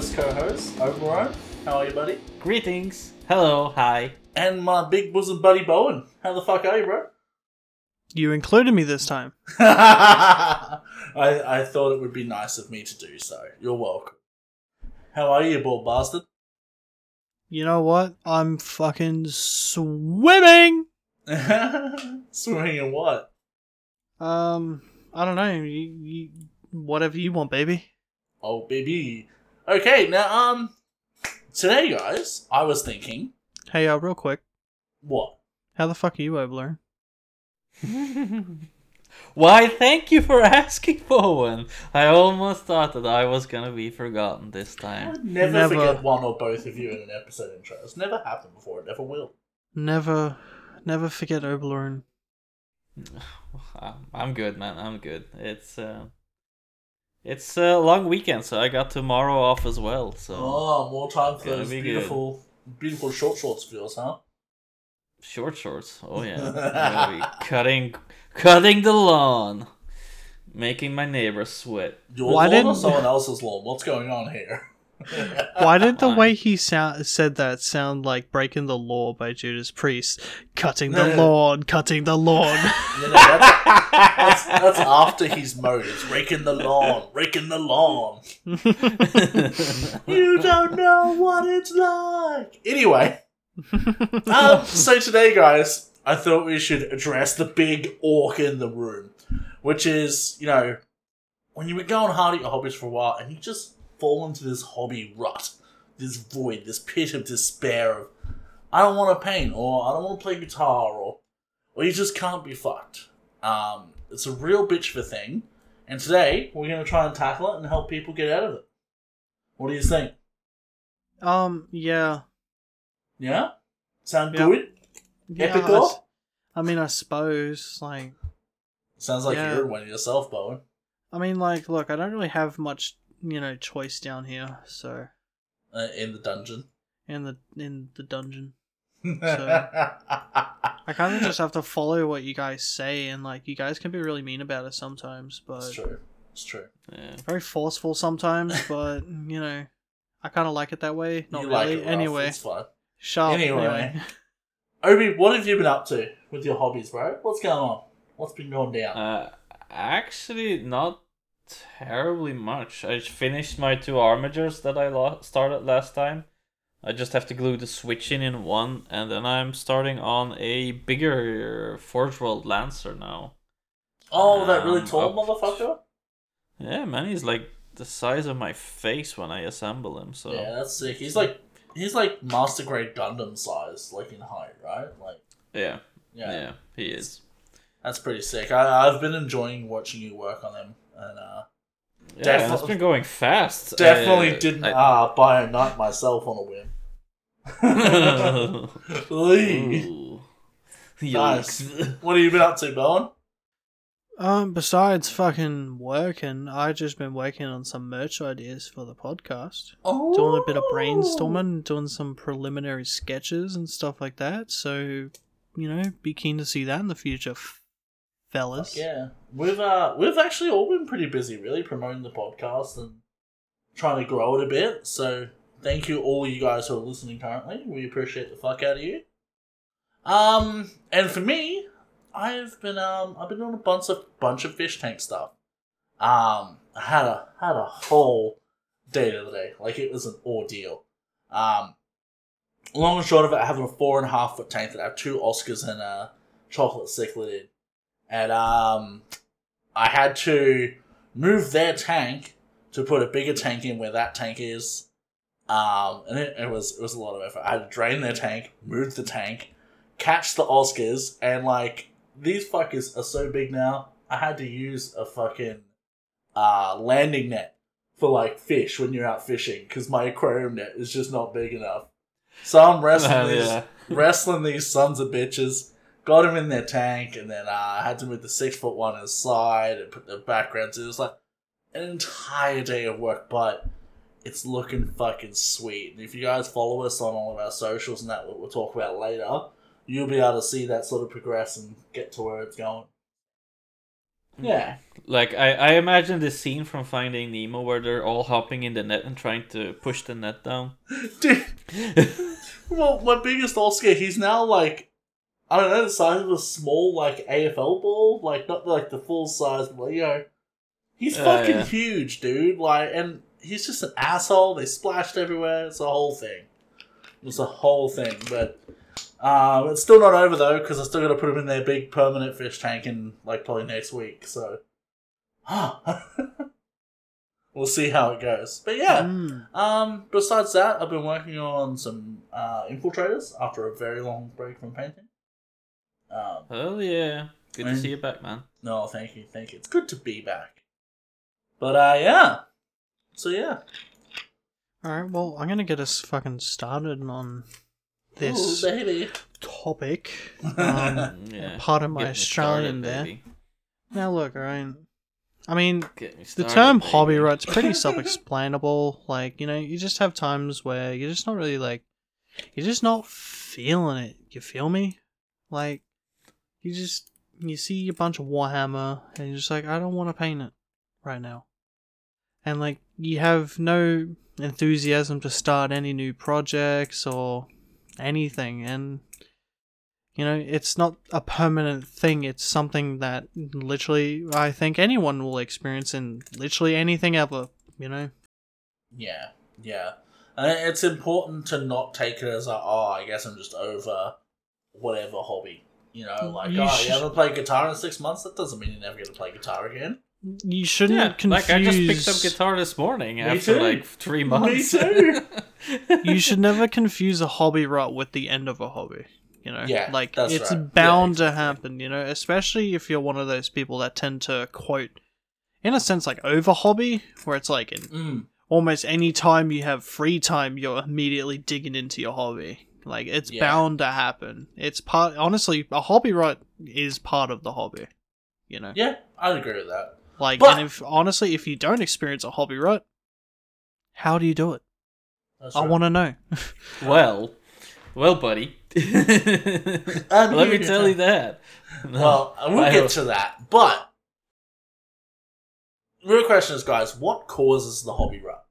magnanimous co-host Oberon. How are you, buddy? Greetings. Hello. Hi. And my big bosom buddy Bowen. How the fuck are you, bro? You included me this time. I I thought it would be nice of me to do so. You're welcome. How are you, you bald bastard? You know what? I'm fucking swimming. Swimming in what? Um, I don't know. You, you, whatever you want, baby. Oh, baby. Okay, now um, today, guys, I was thinking, Hey, uh, real quick. what? How the fuck are you, Obler? Why, thank you for asking, Bowen. I almost thought that I was gonna be forgotten this I time. would never, Never. forget one or both of you in an episode intro. It's never happened before. It never will. Never, never forget Oblerin. I'm- I'm good, man. I'm good. It's uh, it's a long weekend, so I got tomorrow off as well. So Oh, more time for those be good. beautiful, beautiful short shorts of yours, huh? short shorts. Oh yeah, be cutting, cutting the lawn, making my neighbor sweat. Your Why lawn didn't- someone else's lawn? What's going on here? Why did the way he sound said that sound like breaking the law by Judas Priest? Cutting the No, no. lawn, cutting the lawn. No, no, that's, that's, that's after he's mowed. It's raking the lawn, raking the lawn. You don't know what it's like. Anyway, um, so today, guys, I thought we should address the big orc in the room, which is, you know, when you've been going hard at your hobbies for a while and you just fall into this hobby rut, this void, this pit of despair of, I don't want to paint, or I don't want to play guitar, or, or you just can't be fucked. Um, it's a real bitch of a thing, and today we're going to try and tackle it and help people get out of it. What do you think? um, yeah. Yeah? Sound Yeah. good? yeah Epic I, s-? I mean, I suppose, like, Sounds like Yeah. you're one yourself, Bowen. I mean, like, look, I don't really have much, you know, choice down here, so Uh, in the dungeon. in the in the dungeon. I kind of just have to follow what you guys say, and like you guys can be really mean about it sometimes, but it's true. It's true. Yeah. very forceful sometimes. But you know, I kind of like it that way. Not you really. like it, anyway, It's fun. sharp. Anyway. Anyway, Obi, what have you been up to with your hobbies, bro? What's going on? What's been going down? Uh, actually, not terribly much. I just finished my two Armigers that I lo- started last time. I just have to glue the switch in in one, and then I'm starting on a bigger Forge World Lancer now. oh, that really um, tall motherfucker? Yeah, man, he's like the size of my face when I assemble him. So Yeah, that's sick. He's like he's like master grade Gundam size, like in height, right? Like yeah, yeah, yeah, he is. that's pretty sick. I, I've been enjoying watching you work on him, and uh, Yeah, it's been going fast. definitely Uh, didn't I- uh, buy a knight myself on a whim. Lee. Ooh. Nice. What have you been up to, Bowen? um, besides fucking working, I've just been working on some merch ideas for the podcast. Oh, Doing a bit of brainstorming, doing some preliminary sketches and stuff like that. So, you know, be keen to see that in the future, f- fellas. Yeah, we've uh we've actually all been pretty busy, really promoting the podcast and trying to grow it a bit. So thank you all you guys who are listening currently. We appreciate the fuck out of you. Um, and for me, I've been um I've been doing a bunch of bunch of fish tank stuff. Um, I had a had a whole day the other day, like it was an ordeal. Um, long and short of it, I have a four and a half foot tank that I have two Oscars and a chocolate cichlid in and um, I had to move their tank to put a bigger tank in where that tank is. Um, and it, it was it was a lot of effort. I had to drain their tank, move the tank, catch the Oscars, and like these fuckers are so big now. I had to use a fucking uh, landing net for like fish when you're out fishing because my aquarium net is just not big enough. So I'm wrestling Hell these yeah. wrestling these sons of bitches. Got him in their tank, and then uh, I had to move the six foot one aside and put the backgrounds. In. It was like an entire day of work, but it's looking fucking sweet. And if you guys follow us on all of our socials and that, what we'll talk about later, you'll be able to see that sort of progress and get to where it's going. Hmm. Yeah. like I, I imagine the scene from Finding Nemo where they're all hopping in the net and trying to push the net down. Dude, well, my biggest Oscar, he's now like, I don't know, the size of a small like AFL ball, like not like the full size, but you know, he's Yeah, fucking yeah. huge, dude. Like, and he's just an asshole. They splashed everywhere. It's a whole thing. It's a whole thing, but. Um, it's still not over though because I still got to put him in their big permanent fish tank in like probably next week. So, we'll see how it goes. But yeah, Mm. um, besides that, I've been working on some uh, infiltrators after a very long break from painting. Um, Hell yeah. Good to Mm. see you back, man. no, thank you, thank you. It's good to be back. But uh, yeah. So yeah. Alright, well, I'm gonna get us fucking started on this Ooh, baby. topic. Um, Yeah. part of my Get me Australian started, there. baby. now, look, alright. I mean, Get me the started, term baby. hobby It's pretty self-explainable. Like, you know, you just have times where you're just not really like, you're just not feeling it. You feel me? Like, you just you see a bunch of Warhammer and you're just like, I don't want to paint it right now. And like, you have no enthusiasm to start any new projects or anything, and you know, it's not a permanent thing. It's something that literally I think anyone will experience in literally anything ever. You know. Yeah, yeah. And it's important to not take it as a, oh, I guess I'm just over whatever hobby. You know, mm, like, You oh, should- you haven't played guitar in six months? That doesn't mean you're never going to play guitar again. You shouldn't Yeah, confuse. like I just picked up guitar this morning Me after too. like three months. too. you should never confuse a hobby rut with the end of a hobby. You know, Yeah, like that's it's right. bound Yeah, to happen. You know, especially if you're one of those people that tend to quote, in a sense, like over hobby, where it's like in Mm, almost any time you have free time, you're immediately digging into your hobby. Like it's Yeah. bound to happen. It's part. Honestly, a hobby rut is part of the hobby. You know, yeah, I'd agree with that. Like But- and if honestly, if you don't experience a hobby rut, how do you do it? That's I right. want to know. well, well, buddy. I'm Let me tell tell- you that. Well, we'll I get hope- to that. But real question is, guys, what causes the hobby rut?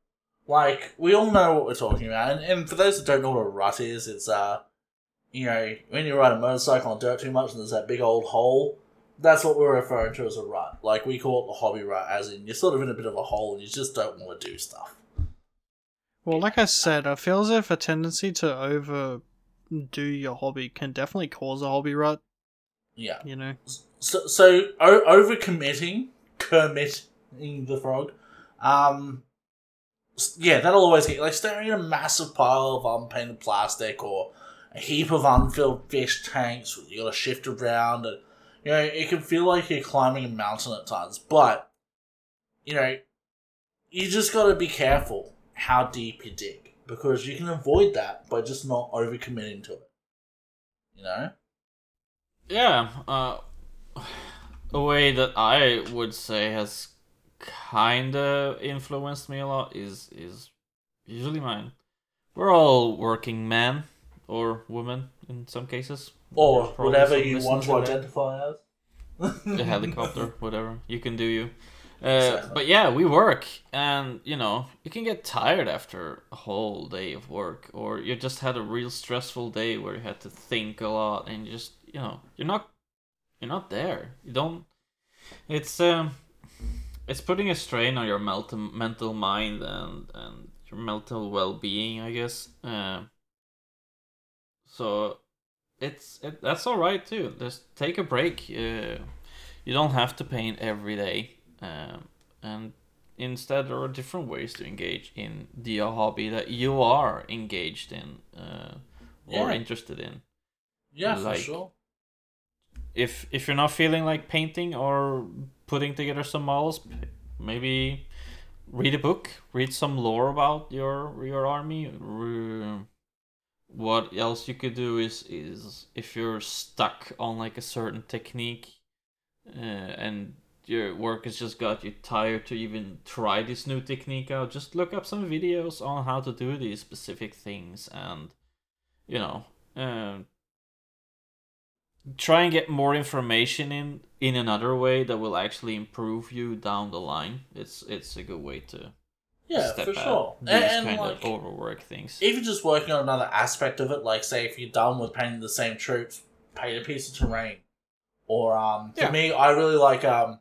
Like, we all know what we're talking about, and, and for those that don't know what a rut is, it's uh, you know, when you ride a motorcycle on dirt too much and there's that big old hole. That's what we're referring to as a rut. Like we call it the hobby rut, as in you're sort of in a bit of a hole and you just don't want to do stuff. Well, like I said, I feel as if a tendency to overdo your hobby can definitely cause a hobby rut. Yeah. You know, So, so o- over committing, committing the frog, um, yeah, that'll always get like staring at a massive pile of unpainted plastic or a heap of unfilled fish tanks. You got to shift around, and you know it can feel like you're climbing a mountain at times. But you know, you just got to be careful how deep you dig because you can avoid that by just not overcommitting to it. You know. Yeah, uh, a way that I would say has kind of influenced me a lot is is usually mine. We're all working men or women in some cases, or whatever you want to identify as. a helicopter, whatever. You can do you. Uh, Exactly. But yeah, we work, and you know, you can get tired after a whole day of work, or you just had a real stressful day where you had to think a lot, and you just, you know, you're not, you're not there. You don't. It's um, it's putting a strain on your mental mental mind and and your mental well being, I guess. Um. So, it's it, that's all right too. Just take a break. Uh, you don't have to paint every day, um, and instead there are different ways to engage in the hobby that you are engaged in uh, or Yeah. interested in. yeah, Like- for sure. If if you're not feeling like painting or putting together some models, maybe read a book, read some lore about your your army. Re- what else you could do is is if you're stuck on like a certain technique uh, and your work has just got you tired to even try this new technique out just look up some videos on how to do these specific things and you know um try and get more information in in another way that will actually improve you down the line. It's it's a good way to Yeah, step for out sure. And, and, kind like, of overwork things. even just working on another aspect of it, like say if you're done with painting the same troops, paint a piece of terrain. Or um, for Yeah. me, I really like um,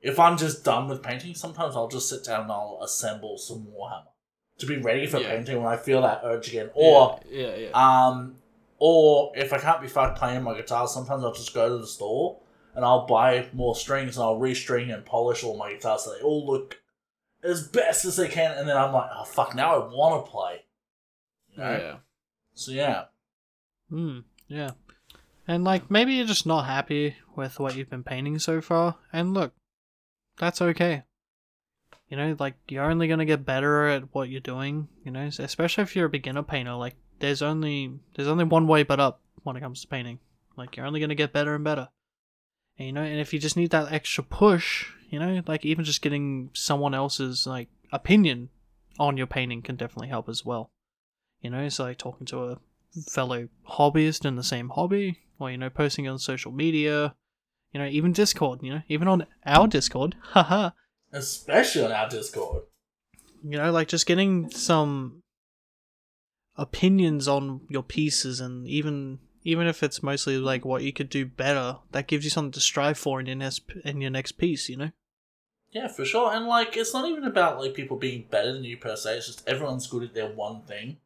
if I'm just done with painting, sometimes I'll just sit down and I'll assemble some Warhammer to be ready for Yeah. painting when I feel that urge again. Or yeah, yeah. yeah. um, or if I can't be fucked playing my guitar, sometimes I'll just go to the store and I'll buy more strings and I'll restring and polish all my guitars so they all look as best as they can. And then I'm like, oh fuck, now I want to play. You know? yeah. So yeah. Hmm. Yeah. And like maybe you're just not happy with what you've been painting so far, and look, that's okay. You know, like you're only gonna get better at what you're doing. You know, especially if you're a beginner painter. Like there's only there's only one way but up when it comes to painting. Like you're only gonna get better and better. And you know, and if you just need that extra push, you know, like even just getting someone else's like opinion on your painting can definitely help as well. You know, it's like talking to a fellow hobbyist in the same hobby, or you know, posting on social media, you know, even Discord, you know, even on our Discord, haha. Especially on our Discord. You know, like just getting some opinions on your pieces, and even even if it's mostly like what you could do better, that gives you something to strive for in your next in your next piece. You know. Yeah, for sure. And like, it's not even about like people being better than you per se. It's just everyone's good at their one thing.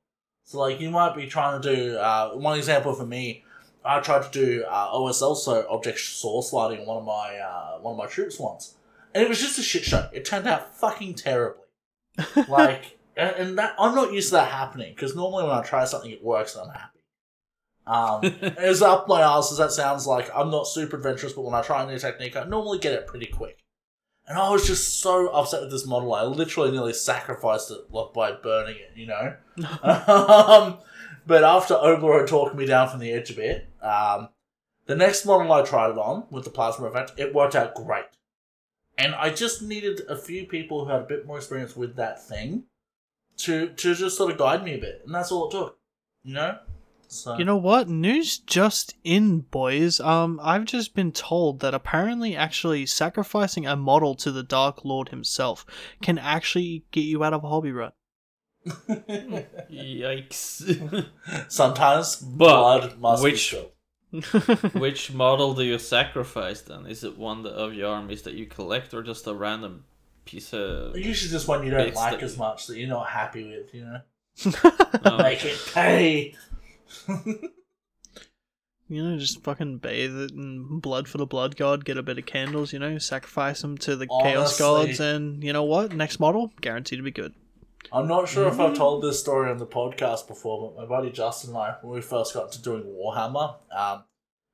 So like, you might be trying to do uh, one example for me. I tried to do uh, OSL, so object source lighting on one of my uh, one of my troops once, and it was just a shit show. It turned out fucking terribly. Like, and, and that I'm not used to that happening because normally when I try something, it works and I'm happy. Um, it's up my ass as that sounds like I'm not super adventurous, but when I try a new technique, I normally get it pretty quick. And I was just so upset with this model, I literally nearly sacrificed it by burning it, you know? um, but after Obler had talked me down from the edge a bit, um, the next model I tried it on with the plasma effect, it worked out great. And I just needed a few people who had a bit more experience with that thing to to just sort of guide me a bit, and that's all it took, you know. So You know what? News just in, boys. Um, I've just been told that apparently, actually, sacrificing a model to the Dark Lord himself can actually get you out of a hobby rut. Yikes. sometimes But blood must which- be spilled. Which model do you sacrifice then? Is it one of your armies that you collect or just a random piece of. Usually just one you don't like that- as much that you're not happy with, you know. Oh. Make it pay. you know, just fucking bathe it in blood for the blood god, get a bit of candles, you know, sacrifice them to the chaos gods, and you know what? Next model, guaranteed to be good. I'm not sure if I've Mm. told this story on the podcast before, but my buddy Justin and I, when we first got to doing Warhammer, um,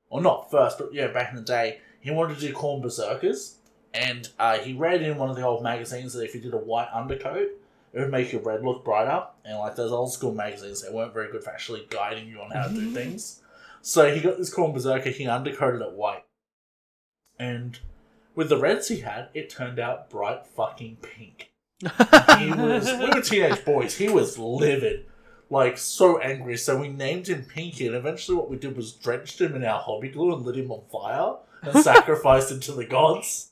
or not first, but yeah, back in the day, he wanted to do Khorne Berserkers, and uh, he read in one of the old magazines that if you did a white undercoat, it would make your red look brighter. And like those old school magazines, they weren't very good for actually guiding you on how to do mm-hmm. things. So he got this Khorne Berserker, he undercoated it white. And with the reds he had, it turned out bright fucking pink he was we were teenage boys. He was livid, like so angry. So we named him Pinky, and eventually what we did was drenched him in our hobby glue and lit him on fire and sacrificed him to the gods.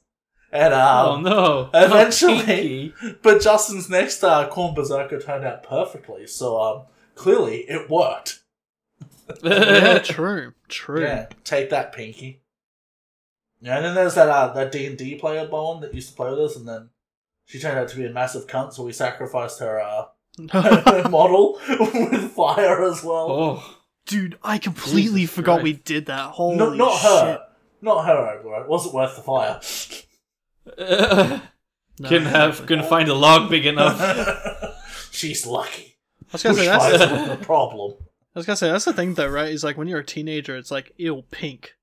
And oh um, no! eventually- but Justin's next uh, Khorne Berserker turned out perfectly. So um, clearly it worked. yeah, true, true. Yeah, take that, Pinky. Yeah, and then there's that uh, that D and D player Bowen that used to play with us, and then she turned out to be a massive cunt, so we sacrificed her uh, model with fire as well. Oh. Dude, I completely Jesus forgot Christ. we did that. Holy not not shit. her, not her. Over. It wasn't worth the fire. No, couldn't have, couldn't find a log big enough. She's lucky. I was gonna say that's Bushfires I the problem. was gonna say that's the thing though, right? Is like when you're a teenager, it's like ew pink,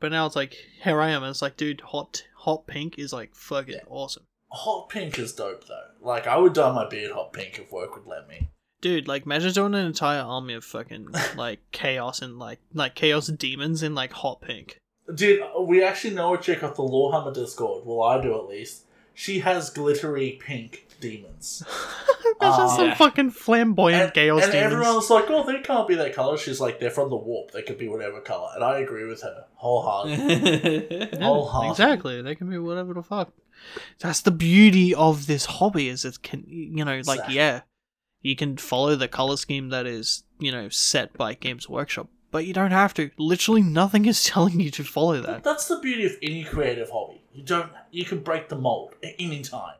but now it's like here I am, and it's like dude, hot hot pink is like fucking Yeah. awesome, Hot pink is dope though. Like I would dye my beard hot pink if work would let me. dude. Like imagine doing an entire army of fucking like chaos and like like chaos demons in like hot pink. Dude, we actually know a chick off the Lawhammer Discord. Well, I do at least. she has glittery pink demons. There's just Uh, some Yeah. fucking flamboyant and, chaos and demons. everyone's like, oh, they can't be that color. She's like, they're from the warp. They could be whatever color. And I agree with her wholeheartedly. Yeah, wholeheartedly. exactly. They can be whatever the fuck. That's the beauty of this hobby is it can you know, like Exactly. yeah, you can follow the color scheme that is, you know, set by Games Workshop, but you don't have to. Literally nothing is telling you to follow that. that's the beauty of any creative hobby. You don't. You can break the mold at any time.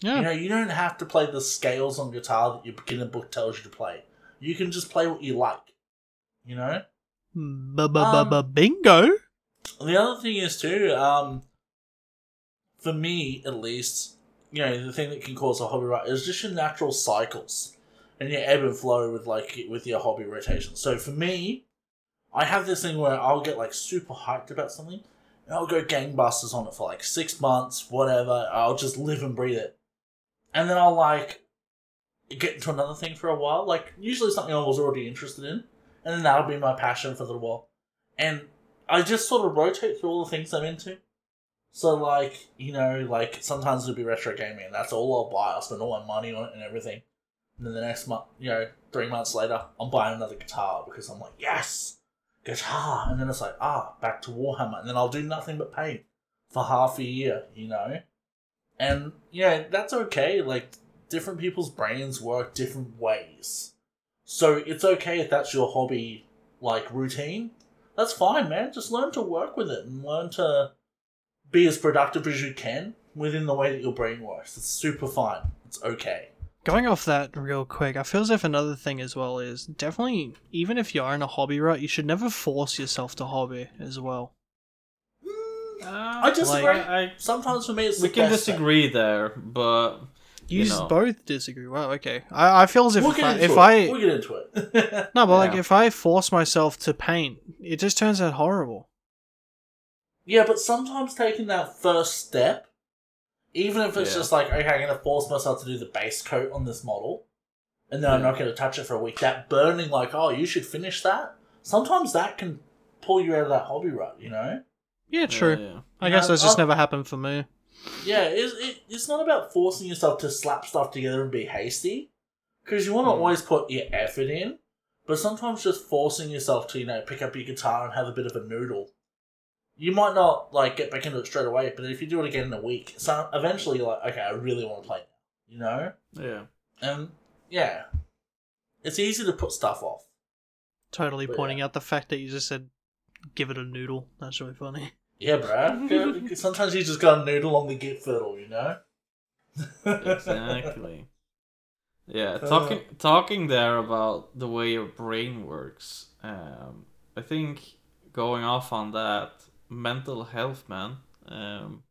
Yeah. You know, you don't have to play the scales on guitar that your beginner book tells you to play. You can just play what you like. You know. B-b-b-b-bingo. The other thing is too, um, for me at least, you know, the thing that can cause a hobby rut is just your natural cycles and your ebb and flow with like with your hobby rotation. So for me, I have this thing where I'll get like super hyped about something and I'll go gangbusters on it for like six months, whatever. I'll just live and breathe it, and then I'll like get into another thing for a while, like usually something I was already interested in, and then that'll be my passion for a little while, and I just sort of rotate through all the things I'm into. So like, you know, like sometimes it'll be retro gaming and that's all I'll buy. I'll spend all my money on it and everything. And then the next month, you know, three months later, I'm buying another guitar because I'm like, yes, guitar. And then it's like, ah, back to Warhammer. And then I'll do nothing but paint for half a year, you know? And, yeah, that's okay. Like, different people's brains work different ways. So it's okay if that's your hobby, like, routine that's fine, man. Just learn to work with it and learn to be as productive as you can within the way that your brain works. It's super fine. It's okay. Going off that real quick, I feel as if another thing as well is definitely even if you are in a hobby rut, you should never force yourself to hobby as well. Uh, I disagree. I, Sometimes for me, it's we the can best thing. disagree there, but You, You know. both disagree. Wow, okay. I, I feel as if We'll if get I, into if. I we'll get into it. no, but like if I force myself to paint, it just turns out horrible. yeah, but sometimes taking that first step, even if it's Yeah. just like, okay, I'm going to force myself to do the base coat on this model, and then I'm not going to touch it for a week, that burning, like, oh, you should finish that, sometimes that can pull you out of that hobby rut, you know? Yeah, true. Yeah, yeah. I guess Yeah, that's just I'll- never happened for me. Yeah, it's, it, it's not about forcing yourself to slap stuff together and be hasty, because you want to Mm. always put your effort in, but sometimes just forcing yourself to, you know, pick up your guitar and have a bit of a noodle. You might not, like, get back into it straight away, but if you do it again in a week, so eventually you're like, okay, I really want to play now, you know? Yeah. And, yeah. It's easy to put stuff off. Totally But pointing yeah. out the fact that you just said give it a noodle. That's really funny. Yeah, bruh. Sometimes you just got a noodle on the git fiddle, you know? exactly. Yeah, Uh, talking talking there about the way your brain works. Um, I think going off on that mental health, man. Um,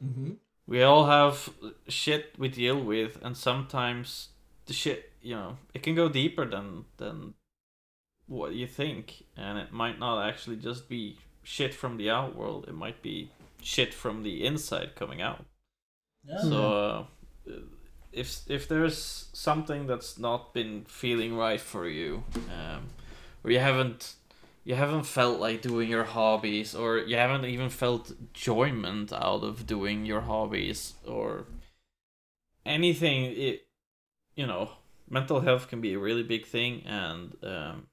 hmm we all have shit we deal with, and sometimes the shit, you know, it can go deeper than than what you think, and it might not actually just be shit from the outworld. It might be shit from the inside coming out. Yeah. So uh, if if there's something that's not been feeling right for you, um, or you haven't you haven't felt like doing your hobbies, or you haven't even felt enjoyment out of doing your hobbies, or anything, it you know, mental health can be a really big thing, and um,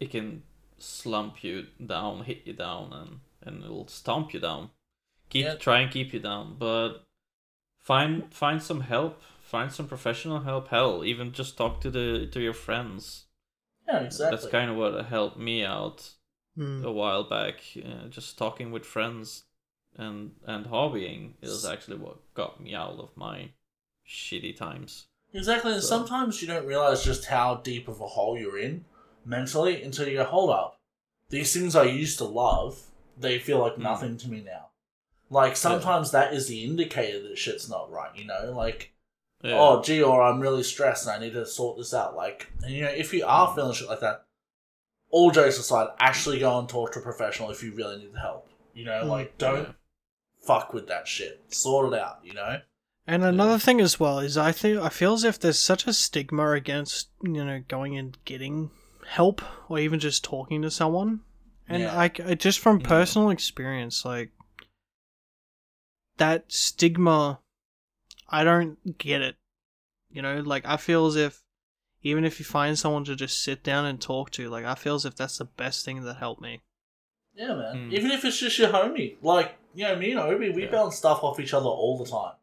it can slump you down, hit you down, and and it'll stomp you down. Keep Yeah. try and keep you down but find find some help. Find some professional help. Hell even just talk to the to your friends Yeah, exactly. that's kind of what helped me out Hmm. a while back uh, just talking with friends and and hobbying is actually what got me out of my shitty times Exactly, and So- sometimes you don't realize just how deep of a hole you're in mentally until you go, hold up. These things I used to love, they feel like Mm. nothing to me now. Like, sometimes that is the indicator that shit's not right, you know? Like, yeah. oh, gee, or I'm really stressed and I need to sort this out. Like, and you know, if you are Mm. feeling shit like that, all jokes aside, actually go and talk to a professional if you really need help. You know, Mm. like, don't Yeah. fuck with that shit. Sort it out, you know? And another thing as well is I think I feel as if there's such a stigma against you know going and getting help or even just talking to someone. And Yeah. I, I just from Yeah. personal experience, like that stigma, I don't get it. You know, like I feel as if even if you find someone to just sit down and talk to, like I feel as if that's the best thing that helped me. Yeah, man. Hmm. Even if it's just your homie, like you know, me and Obi, we Yeah. bounce stuff off each other all the time.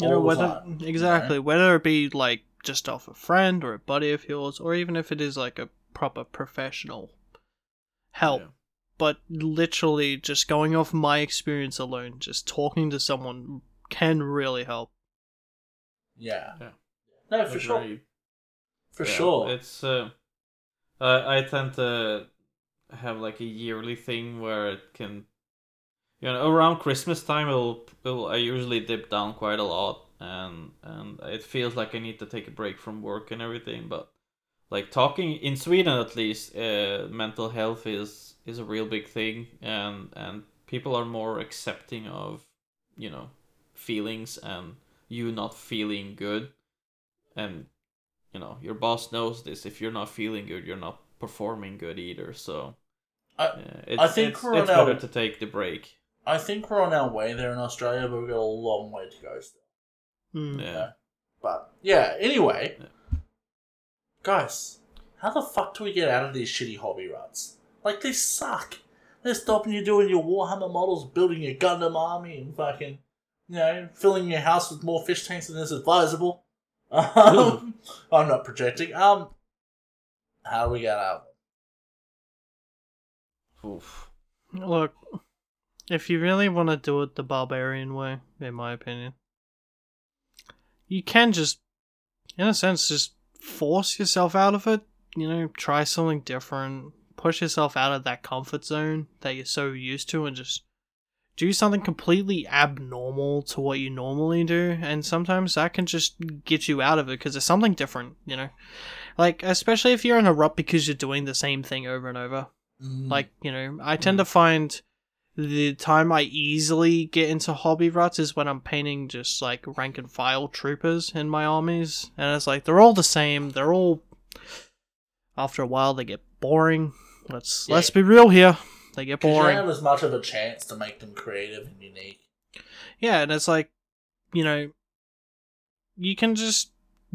You know, whether time, you know? exactly whether it be like just off a friend or a buddy of yours, or even if it is like a proper professional help. Yeah. But literally, just going off my experience alone, just talking to someone can really help. Yeah. Yeah. No, for sure. For Yeah, sure. It's uh, I I tend to have like a yearly thing where it can, you know, around Christmas time it'll, it'll I usually dip down quite a lot, and and it feels like I need to take a break from work and everything. But like talking in Sweden at least, uh, mental health is is a real big thing, and and people are more accepting of, you know, feelings and you not feeling good, and you know your boss knows this if you're not feeling good you're not performing good either so I- uh, it's, I think it's, we're it's on our- better to take the break I think we're on our way there in Australia, but we've got a long way to go still. Hmm. yeah But yeah, anyway, Yeah. guys, how the fuck do we get out of these shitty hobby ruts? Like they suck. They're stopping you doing your Warhammer models, building your Gundam army, and fucking, you know, filling your house with more fish tanks than is advisable. Um, I'm not projecting. Um, how do we get out? Oof. Look, if you really want to do it the barbarian way, in my opinion, you can just, in a sense, just force yourself out of it. You know, try something different, push yourself out of that comfort zone that you're so used to, and just do something completely abnormal to what you normally do. And sometimes that can just get you out of it because it's something different, you know? Like, especially if you're in a rut because you're doing the same thing over and over. Mm, Like, you know, I tend to find the time I easily get into hobby ruts is when I'm painting just like rank and file troopers in my armies. And it's like, they're all the same. They're all. After a while, they get boring. Let's Yeah. let's be real here. They get 'cause you don't have as much of a chance to make them creative and unique. Yeah, and it's like, you know, you can just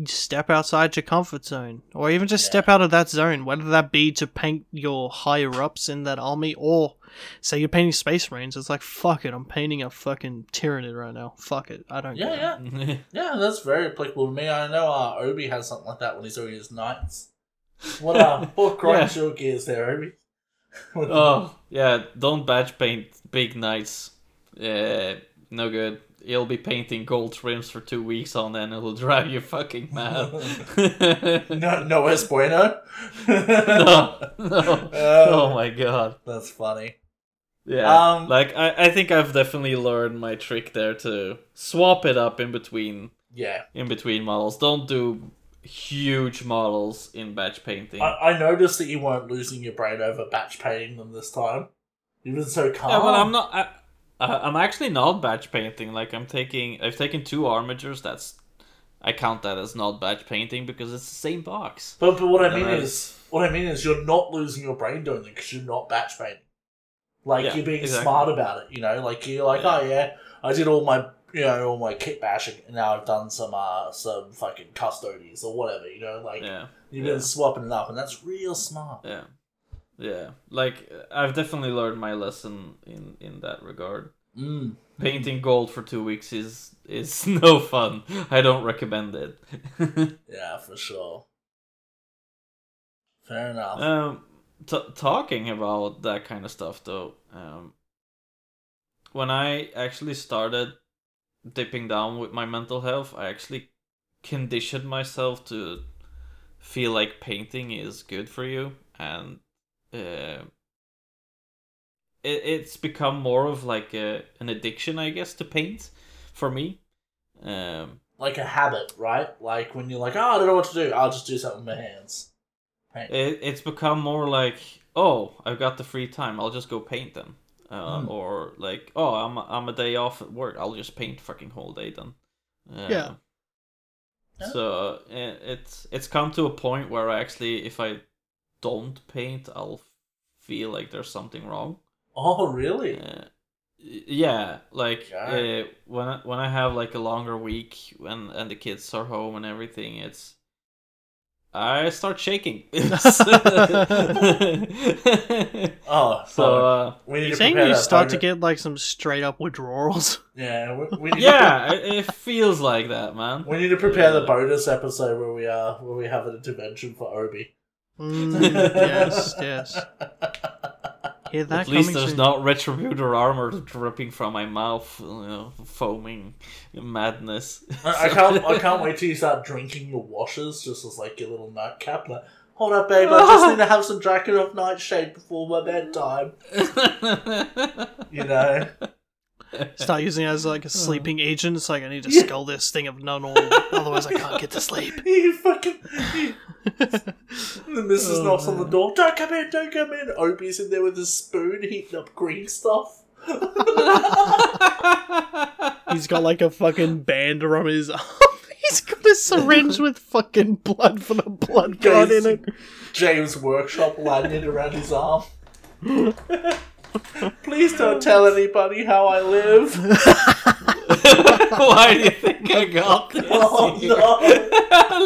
step outside your comfort zone, or even just Yeah. step out of that zone, whether that be to paint your higher ups in that army, or say you're painting Space Marines. It's like, fuck it, I'm painting a fucking Tyranid right now. Fuck it, I don't Yeah, care. yeah. Yeah, that's very applicable to me. I know uh, Obi has something like that when he's doing his knights. What uh, what grinds your gears there, Obi? oh yeah don't batch paint big knights uh, no good you'll be painting gold trims for two weeks on end it'll drive you fucking mad no, no es bueno. no no oh my god That's funny. Yeah, Um, like I, I think I've definitely learned my trick there to swap it up in between Yeah, in between models. Don't do huge models in batch painting. I, I noticed that you weren't losing your brain over batch painting them this time. You've been so calm. yeah, but I'm not. I, I, I'm actually not batch painting. Like I'm taking, I've taken two Armigers. That's I count that as not batch painting because it's the same box. But but what I mean that's- is, what I mean is, you're not losing your brain doing it because you're not batch painting. Like Yeah, you're being exactly. smart about it, you know. Like you're like, Yeah. oh yeah, I did all my you know all my kit bashing, and now I've done some uh some fucking Custodes or whatever, you know. Like Yeah, you've yeah. been swapping it up, and that's real smart. yeah, yeah. Like I've definitely learned my lesson in in that regard. Mm. Painting gold for two weeks is is no fun. I don't recommend it. Yeah, for sure. Fair enough. um, t- talking about that kind of stuff though, um, when I actually started dipping down with my mental health, I actually conditioned myself to feel like painting is good for you, and uh, it it's become more of like a an addiction, I guess, to paint for me. Um, like a habit, right? Like when you're like, oh, I don't know what to do, I'll just do something with my hands. Paint. It, it's become more like, oh, I've got the free time. I'll just go paint then. Uh, Hmm. Or like, oh, I'm I'm a day off at work. I'll just paint fucking whole day then. Uh, Yeah. Yeah. So it, it's it's come to a point where I actually, if I don't paint, I'll feel like there's something wrong. Oh, really? Uh, Yeah, like Okay. uh, when I, when I have like a longer week when and the kids are home and everything, it's I start shaking. Oh, so so uh, we need You to saying you that start to get like some straight up withdrawals? Yeah, we, we need yeah, it, it feels like that, man. We need to prepare the bonus episode where we are where we have an intervention for Obi. Mm, yes, yes. Hear that At least there's soon. not retributor armor dripping from my mouth, you know, foaming madness. I, I can't I can't wait till you start drinking your washes just as like your little nightcap. Like, hold up, babe, I just need to have some Drakenhof Nightshade before my bedtime. You know. Start using it as like a Uh-huh. sleeping agent. It's like I need to Yeah. skull this thing of Nuln Oil, otherwise I can't get to sleep. you fucking. The missus Oh, knocks on the door. Don't come in, don't come in. Opie's in there with a spoon heating up green stuff. He's got like a fucking band around his arm. He's got a syringe with fucking blood for the blood god in it. Games Workshop lanyard around his arm. Please don't tell anybody how I live. Why do you think I got this? Oh no!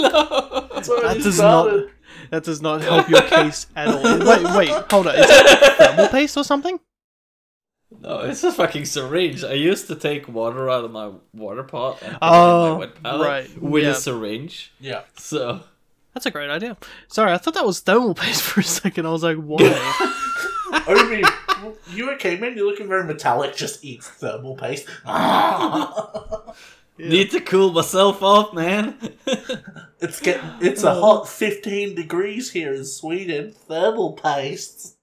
no. That does started. not. That does not help your case at all. Wait, wait, hold on. Is it thermal paste or something? No, it's a fucking syringe. I used to take water out of my water pot and put it in Oh, my wet palette right, with yeah. a syringe. Yeah. So That's a great idea. Sorry, I thought that was thermal paste for a second. I was like, why? Obi, you okay, man? You're looking very metallic. Just eat thermal paste. need to cool myself off, man. It's getting. It's a hot 15 degrees here in Sweden. Thermal paste.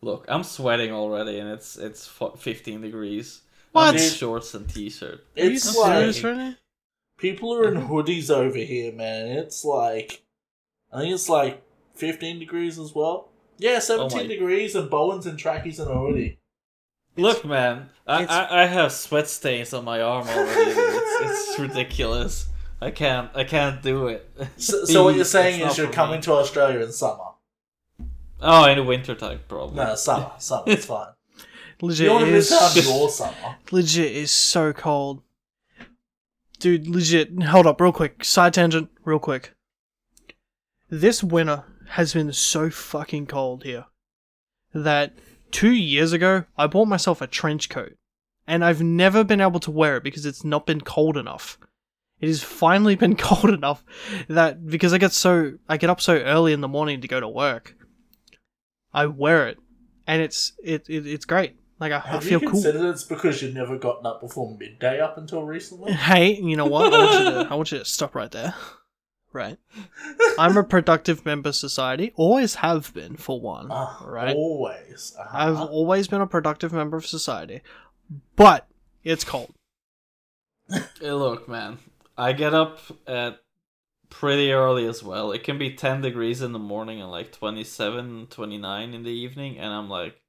Look, I'm sweating already, and it's it's 15 degrees. What? I'm in shorts and t-shirt. Are you It's serious like right people are in hoodies over here, man. It's like, I think it's like 15 degrees as well. Yeah, 17 Oh degrees, and Bowen's in trackies and a hoodie. Look, man, I, I I have sweat stains on my arm already. it's, it's ridiculous. I can't I can't do it. So, so what you're saying is you're coming me. to Australia in summer? Oh, in the winter time, probably. No, summer. Summer. It's fine. Legit You want to is miss out your summer? legit is so cold. Dude, legit. Hold up, real quick. Side tangent, real quick. This winter has been so fucking cold here that two years ago I bought myself a trench coat, and I've never been able to wear it because it's not been cold enough. It has finally been cold enough that because I get so I get up so early in the morning to go to work, I wear it, and it's it, it it's great. Like I, I Have feel you cool. considered it's because you've never gotten up before midday up until recently? Hey, you know what? I want you to, I want you to stop right there. Right. I'm a productive member of society. Always have been, for one. Ah, right. Always. Uh-huh. I've always been a productive member of society. But it's cold. Hey, look, man, I get up at pretty early as well. It can be 10 degrees in the morning and like 27, 29 in the evening, and I'm like,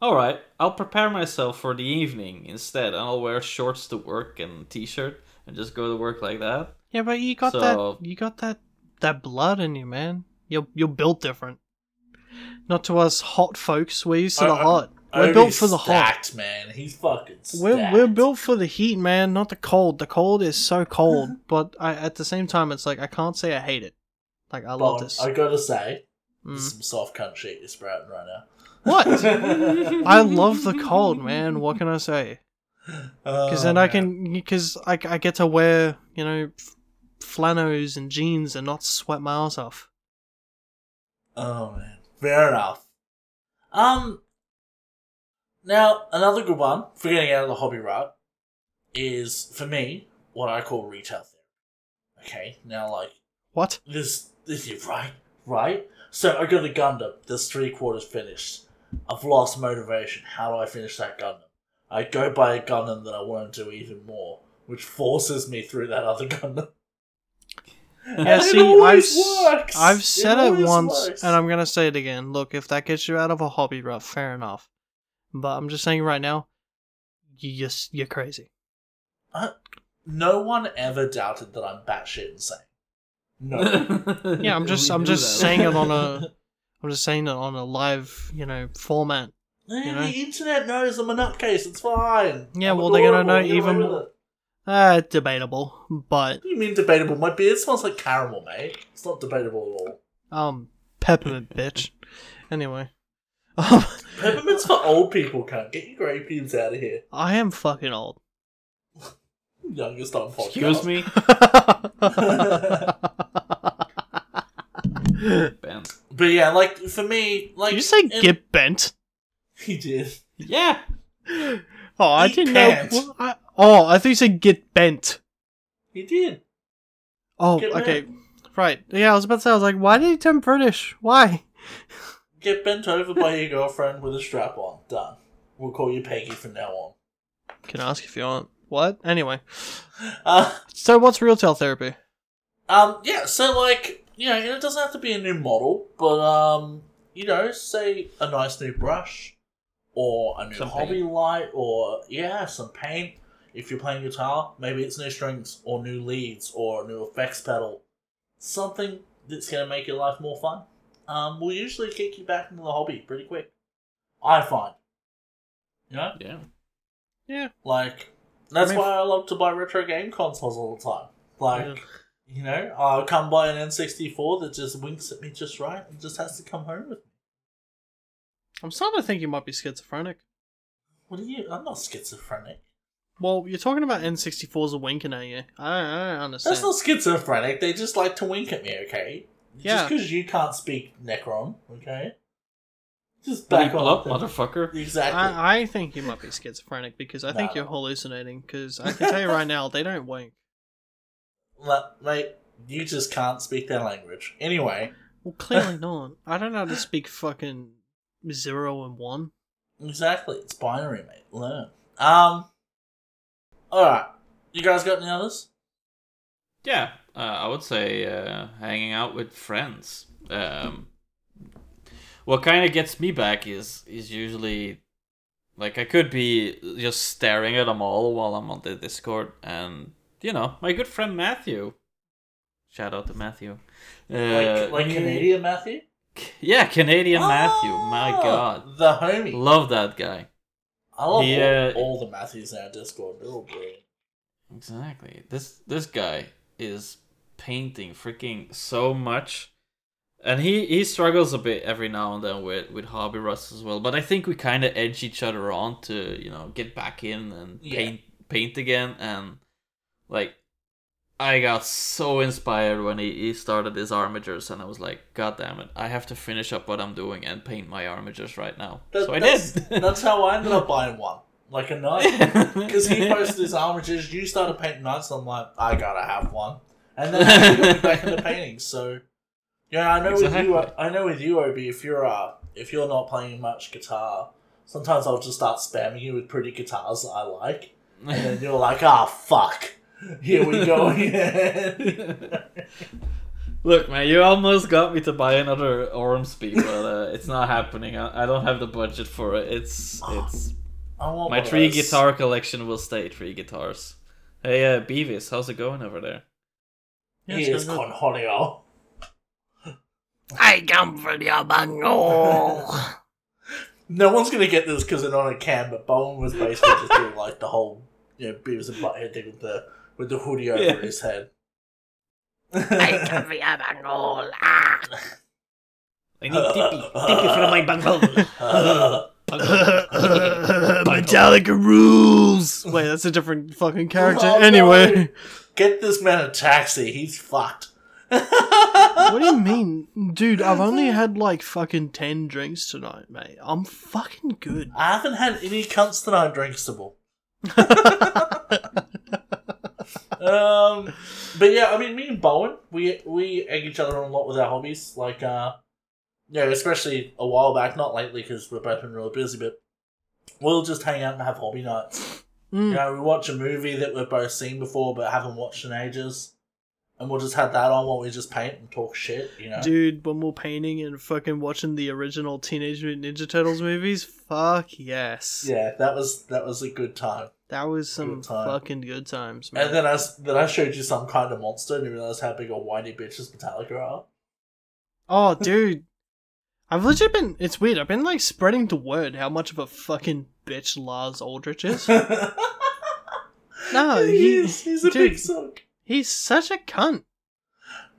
all right, I'll prepare myself for the evening instead. and I'll wear shorts to work and t-shirt and just go to work like that. Yeah, but you got So- that you got that that blood in you, man. You're you're built different. Not to us hot folks. We're used to the I- I- hot. We're Obi's built for the hot. man. He's fucking stacked. We're we're built for the heat, man, not the cold. The cold is so cold, but I at the same time it's like I can't say I hate it. Like I love this. I gotta say, Mm. some soft cunt shit you're sprouting right now. What? I love the cold, man. What can I say? Because then Oh, I man. can, because I, I get to wear, you know, f- flannels and jeans and not sweat my ass off. Oh man, fair enough. Um, now another good one for getting out of the hobby rut is for me what I call retail therapy. Okay, now like What? this, this is right, right. So I got the Gundam. This three quarters finished. I've lost motivation. How do I finish that Gundam? I go buy a Gundam that I want to do even more, which forces me through that other Gundam. Yeah, see, it I've works. I've said it, always once, works. and I'm gonna say it again. Look, if that gets you out of a hobby rut, fair enough. But I'm just saying right now, you just you're crazy. No one ever doubted that I'm batshit insane. No. Yeah, I'm just I'm just that. saying it on a I'm just saying it on a live, you know, format. Eh, know? The internet knows I'm a nutcase. It's fine. Yeah, I'm well, they're gonna know even with more- it. Uh, debatable, but What do you mean debatable? My beard smells like caramel, mate. It's not debatable at all. um, peppermint bitch. Anyway, um, Peppermint's for old people, can't get your grey beards out of here. I am fucking old. Youngest on podcast. Excuse me, bent. But yeah, like for me, like Did you say in- get bent? He did. Yeah, Oh, I Eat didn't know. I, oh, I thought you said get bent. He did. Oh, Get okay. bent. Right. Yeah, I was about to say, I was like, why did he turn British? Why? Get bent over by your girlfriend with a strap on. Done. We'll call you Peggy from now on. Can ask if you want. What? Anyway. Uh, So, what's real tail therapy? um, yeah. So like, you know, and it doesn't have to be a new model, but um, you know, say a nice new brush, or a new Some hobby light, or yeah, some paint. If you're playing guitar, maybe it's new strings, or new leads, or a new effects pedal. Something that's gonna make your life more fun. Um, will usually kick you back into the hobby pretty quick. I find. You know? yeah. Yeah. Like, that's I mean- why I love to buy retro game consoles all the time. Like, Yeah. you know, I'll come buy an N64 that just winks at me just right and just has to come home with me. I'm starting to think you might be schizophrenic. What are you? I'm not schizophrenic. Well, you're talking about N64s are winking at you. I don't, I don't understand. That's not schizophrenic. They just like to wink at me, okay? Yeah. Just because you can't speak Necron, okay? Just Back back up, motherfucker. Exactly. I, I think you might be schizophrenic because I think you're hallucinating. Because I can tell you right now, they don't wink. La- Mate, you just can't speak their language. Anyway, Well, clearly not. I don't know how to speak fucking zero and one. exactly. It's binary, mate. Learn. Um. Alright. You guys got any others? Yeah, uh, I would say uh, hanging out with friends. Um, what kind of gets me back is is usually like I could be just staring at them all while I'm on the Discord, and you know my good friend Matthew. Shout out to Matthew. Uh, Like, like he- Canadian Matthew? Yeah, Canadian Matthew. My Oh, God, The homie. love that guy. I love He, all, uh, all the Matthews in our Discord. They're all brilliant. Exactly. This this guy is painting freaking so much. And he, he struggles a bit every now and then with, with hobby rust as well. But I think we kind of edge each other on to you know get back in and Yeah. paint paint again. And like, I got so inspired when he, he started his Armigers, and I was like, God damn it, I have to finish up what I'm doing and paint my Armigers right now. That- so I that's, did. that's how I ended up buying one. Like a knight. Because he posted his Armigers, you started painting knights, and I'm like, I gotta have one. And then I got back into painting, so yeah, I know with you I know with you, Obi, if you're uh if you're not playing much guitar, sometimes I'll just start spamming you with pretty guitars that I like. And then you're like, ah fuck. Here we go again. Look, man, you almost got me to buy another Ormsby, but uh, it's not happening. I, I don't have the budget for it. It's it's I want my one three those. guitar collection will stay three guitars. Hey, uh, Beavis, how's it going over there? Yeah, it's Here's going good. Cornholio. I come from your bungle. No one's gonna get this because they're not a cam, but Bowen was basically just doing like the whole, you know, Beavis and Butthead thing with the with the hoodie over Yeah. his head. I come from your bungle. Ah. I need Dippy. Dippy from my bunghole. Metallica rules. Wait, that's a different fucking character. Oh, no. anyway, Get this man a taxi. He's fucked. what do you mean, dude? I've only had like fucking ten drinks tonight, mate. I'm fucking good. I haven't had any cunts tonight drinkstable. Um, but yeah, I mean, me and Bowen, we we egg each other on a lot with our hobbies. Like, uh, yeah, especially a while back, not lately because we've both been really busy, but we'll just hang out and have hobby nights. You Mm. know, we watch a movie that we've both seen before but haven't watched in ages, and we'll just have that on while we just paint and talk shit. You know, Dude, when we're painting and fucking watching the original Teenage Mutant Ninja Turtles movies, fuck yes. yeah, that was that was a good time. That was some Good fucking good times, man. And then I then I showed you some kind of monster, and you realized how big a whiny bitch bitches Metallica are. Oh, dude. I've legit been. It's weird. I've been like spreading the word how much of a fucking bitch Lars Ulrich is. No, he, he- is. He's a dude. big sock. He's such a cunt.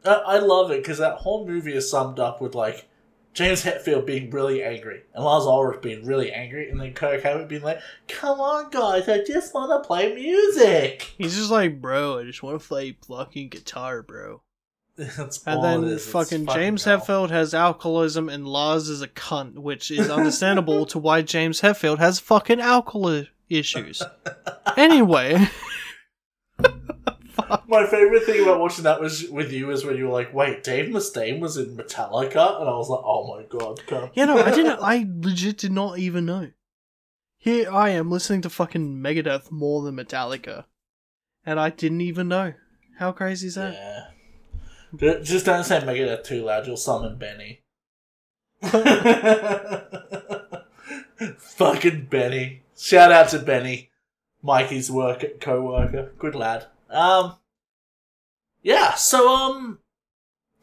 I, I love it because that whole movie is summed up with like James Hetfield being really angry and Lars Ulrich being really angry, and then Kirk Hammett being like, "Come on, guys, I just want to play music." He's just like, bro, I just want to play fucking guitar, bro. That's And all then. It's fucking James dull. Hetfield has alcoholism and Lars is a cunt, which is understandable to why James Hetfield has fucking alcohol issues. Anyway, My favorite thing about watching that was with you is when you were like, "Wait, Dave Mustaine was in Metallica," and I was like, "Oh my god!" You know, I didn't, I legit did not even know. Here I am listening to fucking Megadeth more than Metallica, and I didn't even know. How crazy is that? Yeah. Just don't say Megadeth too loud. You'll summon Benny. Fucking Benny. Shout out to Benny, Mikey's work co-worker. Good lad. Um. Yeah. So um,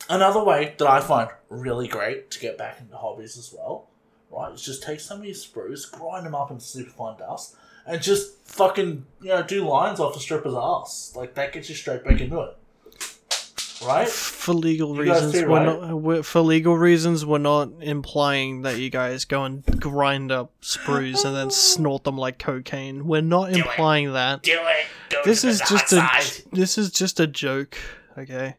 another way that I find really great to get back into hobbies as well, right? Is just take some of your sprues, grind them up into superfine dust, and just fucking you know do lines off the stripper's ass. Like that gets you straight back into it. Right? For legal You reasons, too, we're right? not. We're, for legal reasons, we're not implying that you guys go and grind up sprues and then snort them like cocaine. We're not Do it. implying that. Do it. Go This to the is dark just a. side. This is just a joke. Okay.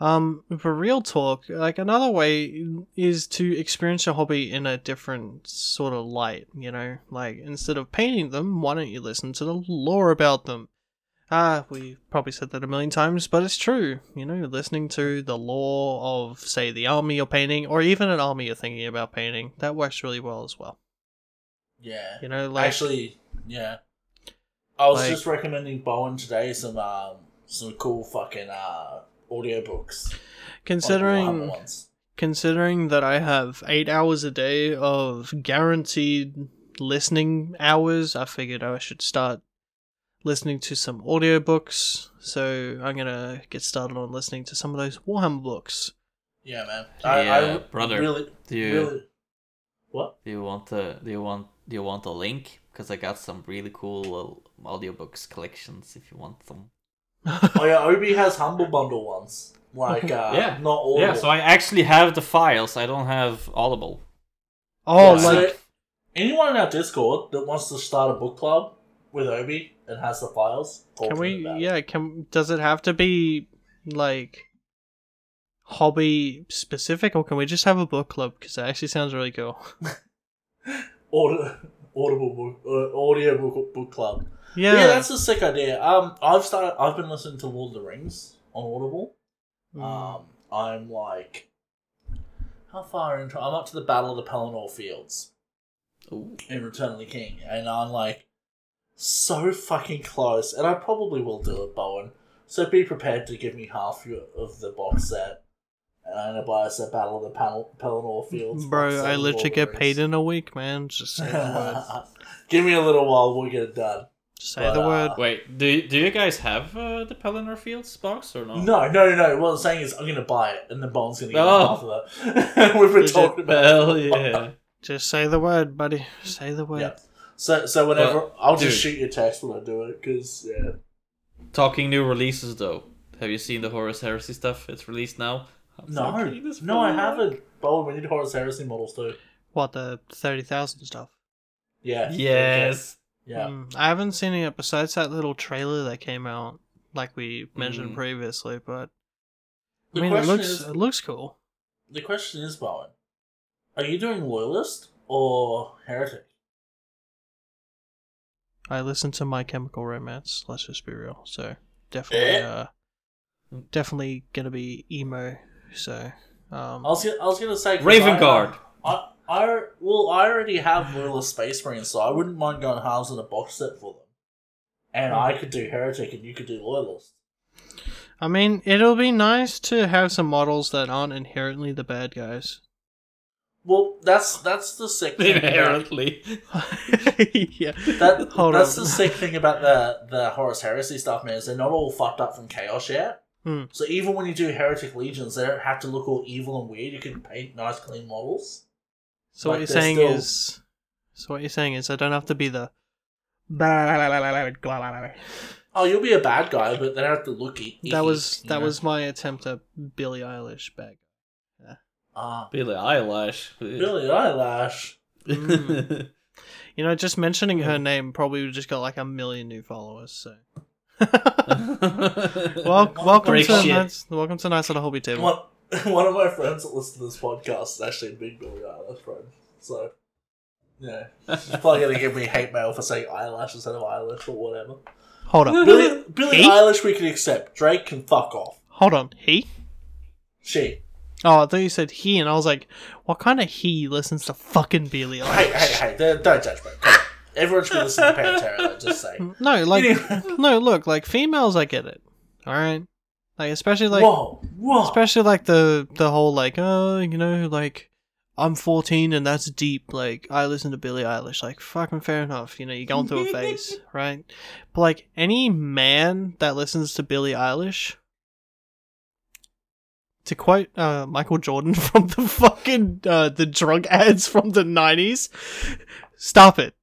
Um, for real talk, like another way is to experience your hobby in a different sort of light. You know, like instead of painting them, why don't you listen to the lore about them? Ah, we probably said that a million times, but it's true. You know, listening to the lore of, say, the army you're painting, or even an army you're thinking about painting, that works really well as well. Yeah. You know, like Actually, yeah. I was Like- just recommending Bowen today some um some cool fucking uh audiobooks. considering considering that I have eight hours a day of guaranteed listening hours, I figured I should start listening to some audiobooks. So I'm gonna get started on listening to some of those Warhammer books. Yeah, man. Hey, I, uh, I brother, really, Do you really. What? do you want the do you want do you want a link? Because I got some really cool uh, audiobooks collections. If you want them. Oh yeah, Obi has humble bundle ones. Like uh, Yeah. not all. Yeah, so I actually have the files. I don't have Audible. Oh, Yeah, so like anyone in our Discord that wants to start a book club with Obi and has the files, can we? Yeah, can does it have to be like hobby specific, or can we just have a book club? Because that actually sounds really cool. Audi- Audible book, uh, audio book, book club. Yeah, Yeah. that's a sick idea. Um, I've started. I've been listening to Lord of the Rings on Audible. Mm. Um, I'm like, how far into? I'm up to the Battle of the Pelennor Fields Ooh. in Return of the King, and I'm like, so fucking close. And I probably will do it, Bowen. So be prepared to give me half your, of the box set. And I'm gonna buy us a Battle of the Pel- Pelennor Fields. box Bro, set I literally get paid in a week, man. Just say the word. Give me a little while, we'll get it done. Just say But, the uh, word. Wait, do do you guys have uh, the Pelennor Fields box or not? No, no, no, no. What I'm saying is, I'm gonna buy it, and then Bowen's gonna get Oh. half of it. We've been Legit. talking about. Hell yeah! Just say the word, buddy. Say the word. Yeah. So, so whenever But, I'll just shoot you a text when I do it, because yeah. Talking new releases though. Have you seen the Horus Heresy stuff? It's released now. I'm No, keen no, I haven't. But we need Horus Heresy models too. What the thirty thousand stuff? Yeah. Yes. Yeah. Mm, I haven't seen it besides that little trailer that came out, like we mentioned Mm. previously. But The I mean, it looks is, it looks cool. the question is, Bowen, are you doing loyalist or heretic? I listened to My Chemical Romance. Let's just be real. So definitely, Eh? uh, definitely gonna be emo. So um, I was, gonna- I was gonna say 'cause Raven Guard. I, I, well, I already have loyalist Space Marine, so I wouldn't mind going halves in a box set for them. And Hmm. I could do heretic, and you could do loyalist. I mean, it'll be nice to have some models that aren't inherently the bad guys. Well, that's that's the sick thing. about- Inherently. yeah. That, Hold that's on. the sick thing about the the Horus Heresy stuff, man. Is they're not all fucked up from chaos yet. Hmm. So even when you do heretic legions, they don't have to look all evil and weird. You can paint nice, clean models. So Like, what you're saying still- is, so what you're saying is, I don't have to be the. Oh, you'll be a bad guy, but they don't have to look e- icky. That was that know? was my attempt at Billie Eilish bag. Ah, Billie Eyelash. Billy Eyelash. Mm. You know, just mentioning her name probably would just got like a million new followers. So, well, well, welcome Break to nice, welcome to nice little hobby table. One, one of my friends that listens to this podcast is actually a big Billy Eyelash friend. So, yeah. She's probably going to give me hate mail for saying eyelash instead of eyelash or whatever. Hold on, Billy, Billie He? Eilish we can accept. Drake can fuck off. hold on. He? She. Oh, I thought you said he, and I was like, what kind of he listens to fucking Billie Eilish? Hey, hey, hey, don't don't judge me. Come on. Everyone should be listening to Pantera, though, just say. No, like, no, look, like females, I get it. All right, like especially like, whoa, whoa. especially like the the whole like, oh, you know, like. I'm 14 and that's deep. Like, I listen to Billie Eilish. Like, fucking fair enough. You know, you're going through a phase, right? But, like, any man that listens to Billie Eilish, to quote uh, Michael Jordan from the fucking uh, the drug ads from the 90s, stop it.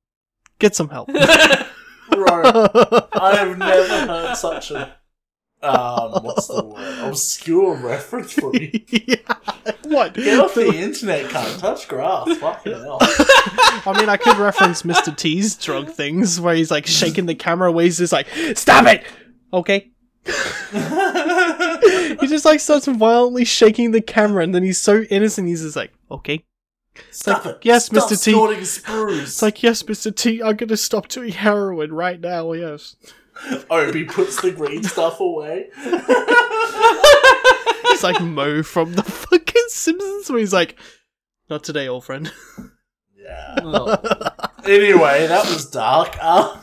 Get some help. Bro, I have never heard such a um what's the word? Obscure reference for you. yeah. What? Get off the internet, cunt. Touch grass. Fucking hell. I mean, I could reference Mr. T's drug things where he's like shaking the camera away. He's just like, "Stop it!" Okay. he just like starts violently shaking the camera, and then he's so innocent. He's just like, "Okay." Stop like, it. yes, Stop Mr. T. sprues. It's like, "Yes, Mr. T, I'm gonna stop doing heroin right now." Yes. Obi puts the green stuff away. He's like Moe from the fucking Simpsons, where he's like, "Not today, old friend." yeah. no, Anyway, that was dark. Uh,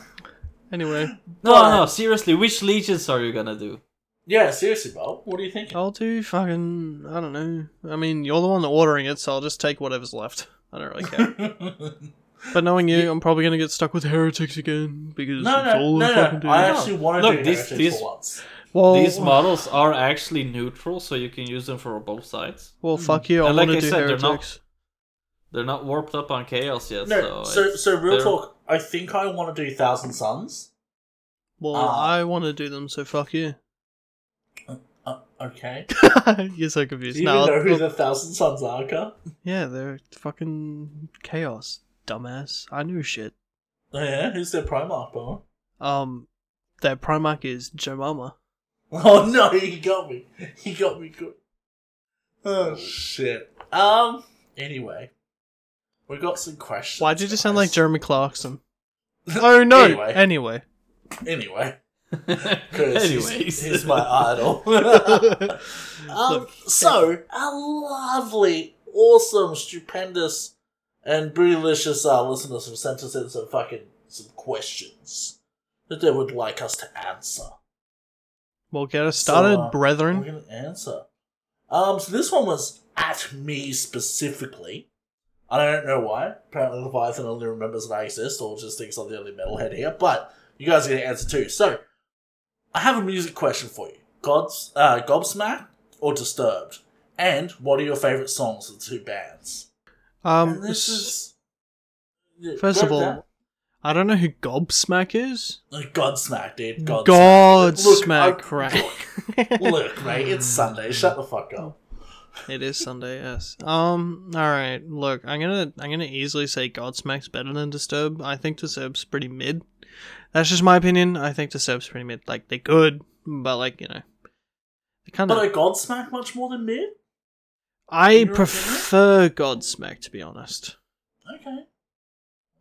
anyway, no, no. seriously, which legions are you gonna do? yeah, seriously, Bob. What are you thinking? I'll do fucking. I don't know. I mean, you're the one ordering it, so I'll just take whatever's left. I don't really care. But knowing you, I'm probably gonna get stuck with heretics again because no, it's no, all no, they no. fucking do. I actually want to Look, do this- heretics this- for once. well, These models are actually neutral, so you can use them for both sides. well, fuck you. I And want like to I do said, they're not- heretics. They're not warped up on chaos yet, No, so so it's- so real they're- talk. I think I want to do Thousand Sons. Well, Ah. I want to do them, so fuck you. Uh, okay. You're so confused. Do you No, know who I'll- the Thousand Sons are, Car? yeah, they're fucking chaos, dumbass. I knew shit. Oh, yeah, who's their Primarch, bro? Um, their Primarch is Jemama. Oh no, he got me. He got me good. Oh shit. Um. Anyway, we got some questions. Why did you sound like. Jeremy Clarkson? Oh no. Anyway. anyway. Anyway, because he's, he's my idol. um, so a lovely, awesome, stupendous, and bootylicious uh, listeners have sent us in some fucking some questions that they would like us to answer. Well, get us started, So, uh, brethren. We're gonna answer. Um, so this one was at me specifically. I don't know why. Apparently, Leviathan only remembers that I exist, or just thinks I'm the only metalhead here. But you guys are gonna answer too. So, I have a music question for you: God's uh, Gobsmack or Disturbed? And what are your favorite songs of the two bands? Um, this is Yeah, first of all, down. I don't know who Gobsmack is. Godsmack, dude. Godsmack. Godsmack, Look, right? Look, mate, it's Sunday. Shut the fuck up. It is Sunday, yes. Um, all right. Look, I'm gonna I'm gonna easily say Godsmack's better than Disturb. I think Disturb's pretty mid. That's just my opinion. I think Disturb's pretty mid. Like they're good, but like you know, they kind But of. I Godsmack much more than mid. I prefer Godsmack to be honest. Okay.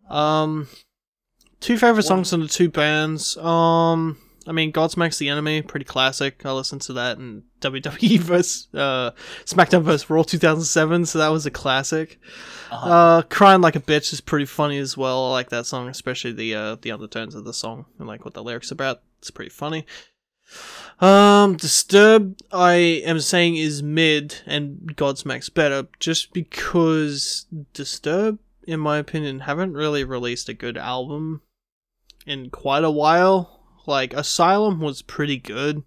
Um, two favorite songs from the two bands. Um, I mean, Godsmack's the enemy, pretty classic. I listened to that in WWE vs. Uh, SmackDown vs. Raw 2007, so that was a classic. Uh-huh. Uh, crying like a bitch is pretty funny as well. I like that song, especially the uh the undertones of the song and like what the lyrics about. It's pretty funny. Um, Disturbed, I am saying is mid, and Godsmack's better, just because Disturbed, in my opinion, haven't really released a good album in quite a while. Like Asylum was pretty good.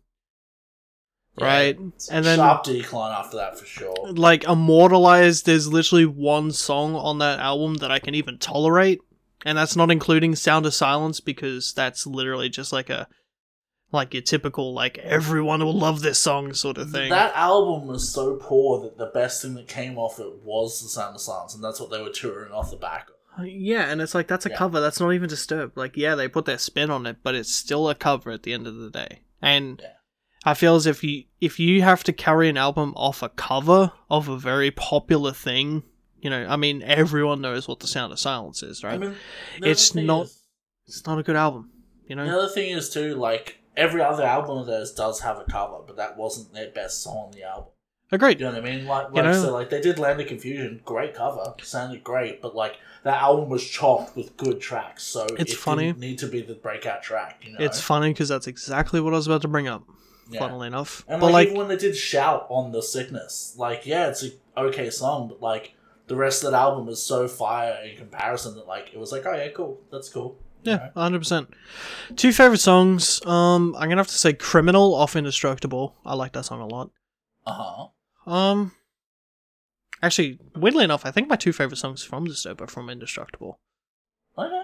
Right? a And then sharp decline after that for sure. like immortalized there's literally one song on that album that i can even tolerate and that's not including sound of silence because that's literally just like a like your typical like everyone will love this song sort of thing That album was so poor that the best thing that came off it was the Sound of Silence, and that's what they were touring off the back of. Uh, yeah and it's like that's a Yeah. cover that's not even disturbed like yeah they put their spin on it but it's still a cover at the end of the day and Yeah. i feel as if you if you have to carry an album off a cover of a very popular thing you know i mean everyone knows what the sound of silence is right I mean, It's not- is- it's not a good album you know the other thing is too, like every other album of theirs does have a cover, but that wasn't their best song on the album. Agreed You know what I mean? Like, You like know- so, like they did Land of Confusion, great cover, sounded great, but like that album was chocked with good tracks, so It's it funny. didn't need to be the breakout track. You know, It's funny because that's exactly what I was about to bring up. Yeah. Funnily enough, And but like, even when they did shout on the sickness, like yeah, it's an okay song, but like the rest of that album is so fire in comparison that like it was like oh yeah, cool, that's cool. yeah, hundred percent. Two favorite songs. Um, I'm gonna have to say "Criminal" off "Indestructible." I like that song a lot. Uh huh. Um, actually, weirdly enough, I think my two favorite songs from Disturbed are from "Indestructible." Okay.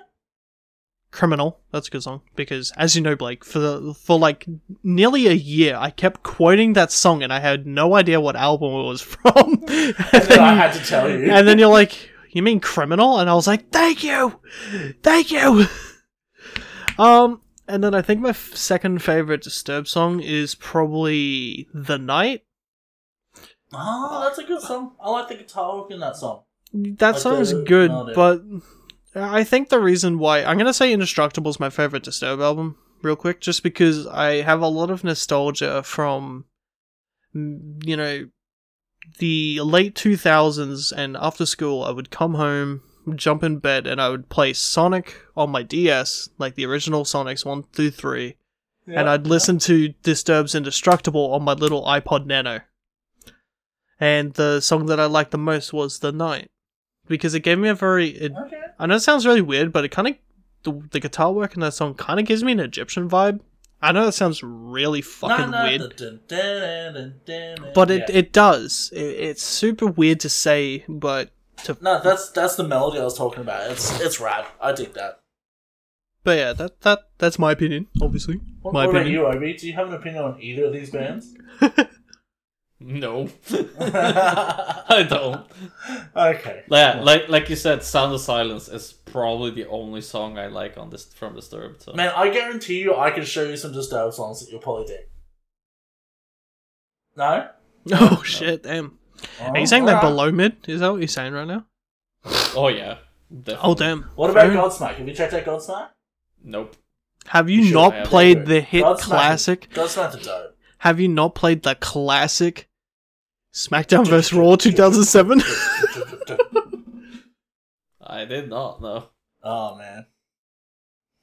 "Criminal," that's a good song because, as you know, Blake, for the for like nearly a year, I kept quoting that song and I had no idea what album it was from. and, And then I had to tell you. and then you're like, "You mean criminal?" And I was like, "Thank you, thank you." Um, and then I think my f- second favorite Disturbed song is probably "The Night." Oh, that's a good song. I like the guitar work in that song. That Like song's the good, melody. but I think the reason why I'm gonna say "Indestructible" is my favorite Disturbed album, real quick, just because I have a lot of nostalgia from, you know, the late 2000s, and after school I would come home, jump in bed, and I would play Sonic on my DS, like the original Sonics one through three, and I'd listen to Disturbed's Indestructible on my little iPod Nano. And the song that I liked the most was The Night. Because it gave me a very. It, Okay. I know it sounds really weird, but it kind of. The, the guitar work in that song kind of gives me an Egyptian vibe. I know that sounds really fucking weird, dun, dun, dun, but it, Yeah. it does. It, it's super weird to say, but to No, that's that's the melody I was talking about. It's it's rad. I dig that. but yeah, that that that's my opinion. Obviously, What, my what about opinion. you, Obi? Do you have an opinion on either of these bands? No, I don't. okay. Yeah, like like you said, "Sound of Silence" is probably the only song I like on this from Disturbed. So. Man, I guarantee you I can show you some Disturbed songs that you'll probably dig. No? Oh shit! Damn. Oh, Are you saying that Alright. below mid? Is that what you're saying right now? Oh yeah, definitely. Oh damn. What about Fair. Godsmack? Have you checked out Godsmack? Nope. Have you You not have, played the hit Godsmack- classic? Godsmack's a dope. Have you not played the classic SmackDown vs Raw 2007? I did not know. oh man.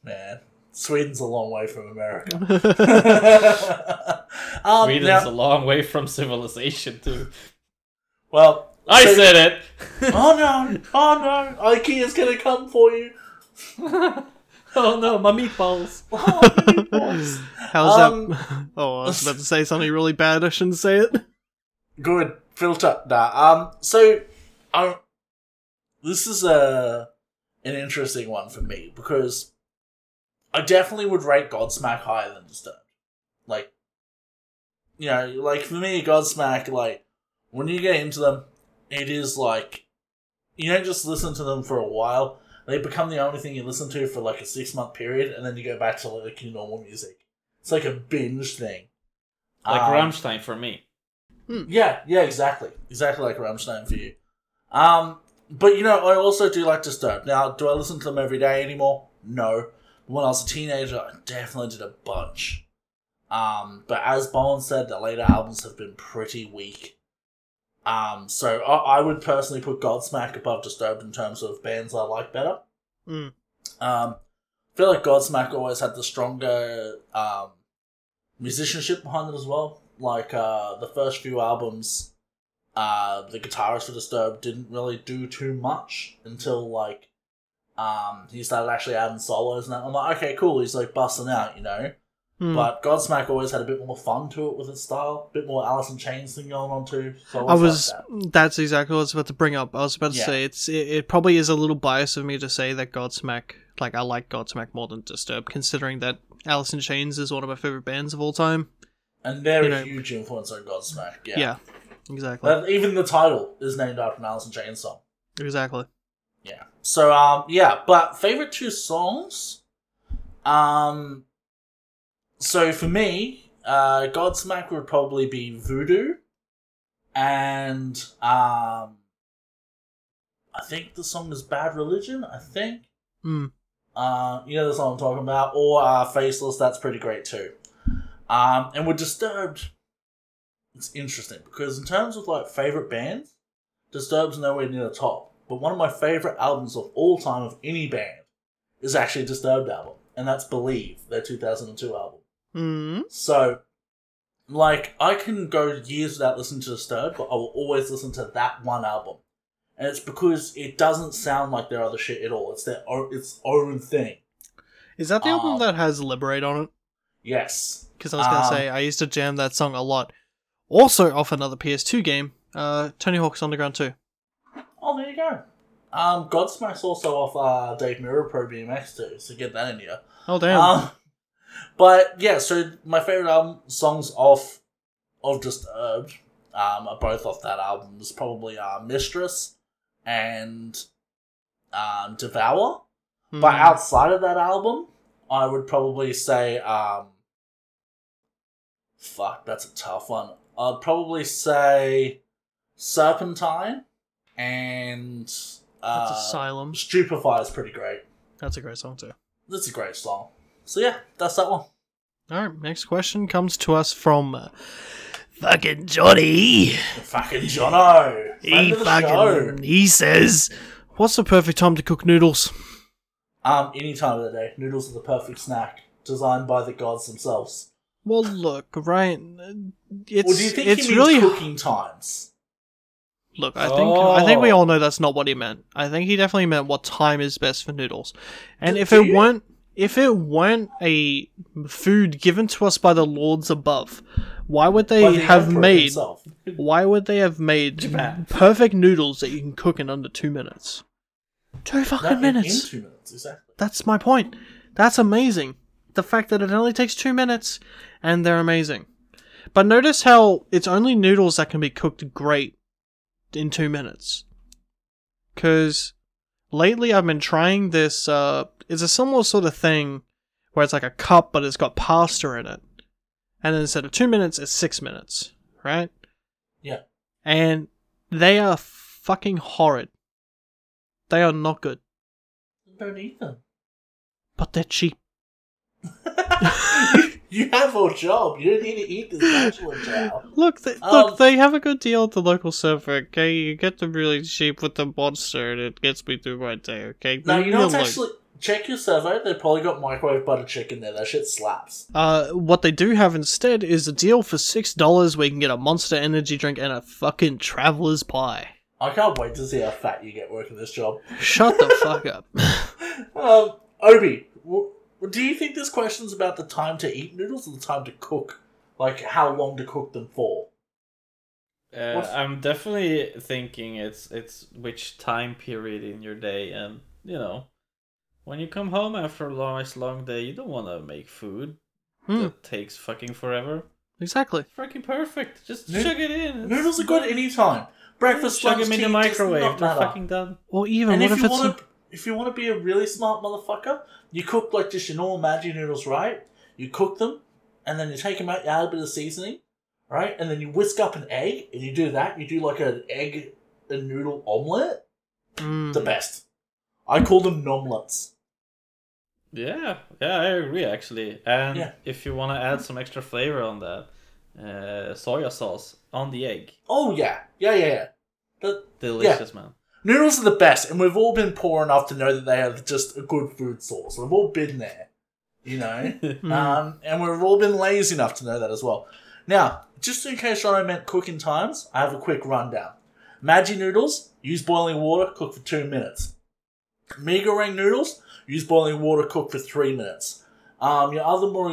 Man. Sweden's a long way from America. um, Sweden's now- a long way from civilization too. well, I so- said it. Oh no! Oh no! IKEA's gonna come for you. oh no, my meatballs. Oh, meatballs. How's Um, that? Oh, I was about to say something really bad. I shouldn't say it. Good filter. Nah. Um. So, um, this is a an interesting one for me because I definitely would rate Godsmack higher than Disturbed. Like, you know, like for me, Godsmack, like when you get into them, it is like you don't just listen to them for a while. They become the only thing you listen to for like a six month period, and then you go back to like your normal music. It's like a binge thing. Like Um, Rammstein for me. yeah, yeah, exactly. Exactly like Rammstein for you. Um, but you know, I also do like Disturbed. Now, do I listen to them every day anymore? No. When I was a teenager, I definitely did a bunch. Um, but as Bowen said, the later albums have been pretty weak. Um, so I, I would personally put Godsmack above Disturbed in terms of bands I like better. Mm. Um, I feel like Godsmack always had the stronger um, musicianship behind it as well. Like uh, the first few albums, uh, the guitarist for Disturbed didn't really do too much until like um, he started actually adding solos, and that. I'm like, okay, cool. He's like busting out, you know. Hmm. But Godsmack always had a bit more fun to it with its style, a bit more Alice in Chains thing going on too. So I was. that. That's exactly what I was about to bring up. I was about to Yeah. say it's. It, it probably is a little bias of me to say that Godsmack. Like I like Godsmack more than Disturbed, considering that Alice in Chains is one of my favorite bands of all time. and they're you a know- huge influence on Godsmack. Yeah, Yeah, exactly. But even the title is named after an Alice in Chains song. exactly. Yeah. So um yeah, but favorite two songs, um. So for me, uh, Godsmack would probably be Voodoo, and um. I think the song is Bad Religion. I think. Hmm. Uh, you know the song I'm talking about, or uh, Faceless. That's pretty great too. Um, and with Disturbed, it's interesting because in terms of like favorite bands, Disturbed's nowhere near the top. But one of my favorite albums of all time of any band is actually a Disturbed album, and that's Believe, their 2002 album. Mm. So, like, I can go years without listening to Disturbed, but I will always listen to that one album. And it's because it doesn't sound like their other shit at all. It's their own, its own thing. Is that the album Um, that has Liberate on it? Yes. Because I was gonna um, say I used to jam that song a lot. Also off another PS2 game, uh, Tony Hawk's Underground 2. Oh, there you go. Um, Godsmack's also off uh, Dave Mirra Pro BMX too, so get that in here. Oh damn! Um, but yeah, so my favorite album songs off of Disturbed um, are both off that album. Is probably uh, Mistress and um, Devour. But Hmm. outside of that album, I would probably say, um, fuck, that's a tough one. I'd probably say Serpentine and uh, Asylum. Stupefy is pretty great. That's a great song too. That's a great song. So yeah, that's that one. All right, next question comes to us from uh, fucking Johnny. Fucking Jono. He Friend show. fucking he says, "What's the perfect time to cook noodles?" Um, any time of the day. Noodles are the perfect snack, designed by the gods themselves. Well, look, right? It's Or do you think it's he means really cooking times? look. I think I think we Oh. all know that's not what he meant. I think he definitely meant what time is best for noodles. And Do- if do it you? weren't if it weren't a food given to us by the lords above, why would they the have emperor made? himself. Why would they have made Japan. perfect noodles that you can cook in under two minutes? Two fucking minutes. In two minutes, exactly. That's my point. That's amazing. The fact that it only takes two minutes and they're amazing. But notice how it's only noodles that can be cooked great in two minutes. Because lately I've been trying this, uh, it's a similar sort of thing where it's like a cup but it's got pasta in it. And then instead of two minutes, it's six minutes, right? Yeah. And they are fucking horrid. They are not good, Don't eat them. but they're cheap. you have a job. You don't need to eat this bachelor chow. Look, they, Um, look, they have a good deal at the local servo. Okay, you get them really cheap with the monster, and it gets me through my day. Okay, No, you know what's actually check your servo. They probably got microwave butter chicken there. That shit slaps. Uh, what they do have instead is a deal for six dollars where you can get a Monster Energy drink and a fucking Traveler's Pie. I can't wait to see how fat you get working this job. Shut the fuck up. Um, Obi, w- do you think this question's about the time to eat noodles or the time to cook? Like how long to cook them for? Uh, I'm definitely thinking it's it's which time period in your day, and you know, when you come home after a nice long day, you don't want to make food Hmm, that takes fucking forever. exactly. Freaking perfect. Just Noo- chug it in. It's Noodles are good any time. Breakfast, Chug lunch, them in tea, the microwave. They're fucking done. Or even And what if if you it's want to, if you want to be a really smart motherfucker, you cook like just your normal Maggi noodles, right? You cook them, and then you take them out, you add a bit of seasoning, right? And then you whisk up an egg, and you do that. You do like an egg and noodle omelet. mm, The best. I call them nomlets. Yeah, yeah, I agree actually. And Yeah. if you want to add some extra flavor on that, uh, soya sauce on the egg, Oh yeah, yeah, yeah, yeah. The delicious, man. noodles are the best, and we've all been poor enough to know that they are just a good food source. We've all been there, you know. mm. Um, and we've all been lazy enough to know that as well. Now, just in case Jono meant cooking times, I have a quick rundown. Maggi noodles, use boiling water, cook for two minutes. Mi Goreng noodles, use boiling water, cook for three minutes. Um, your other more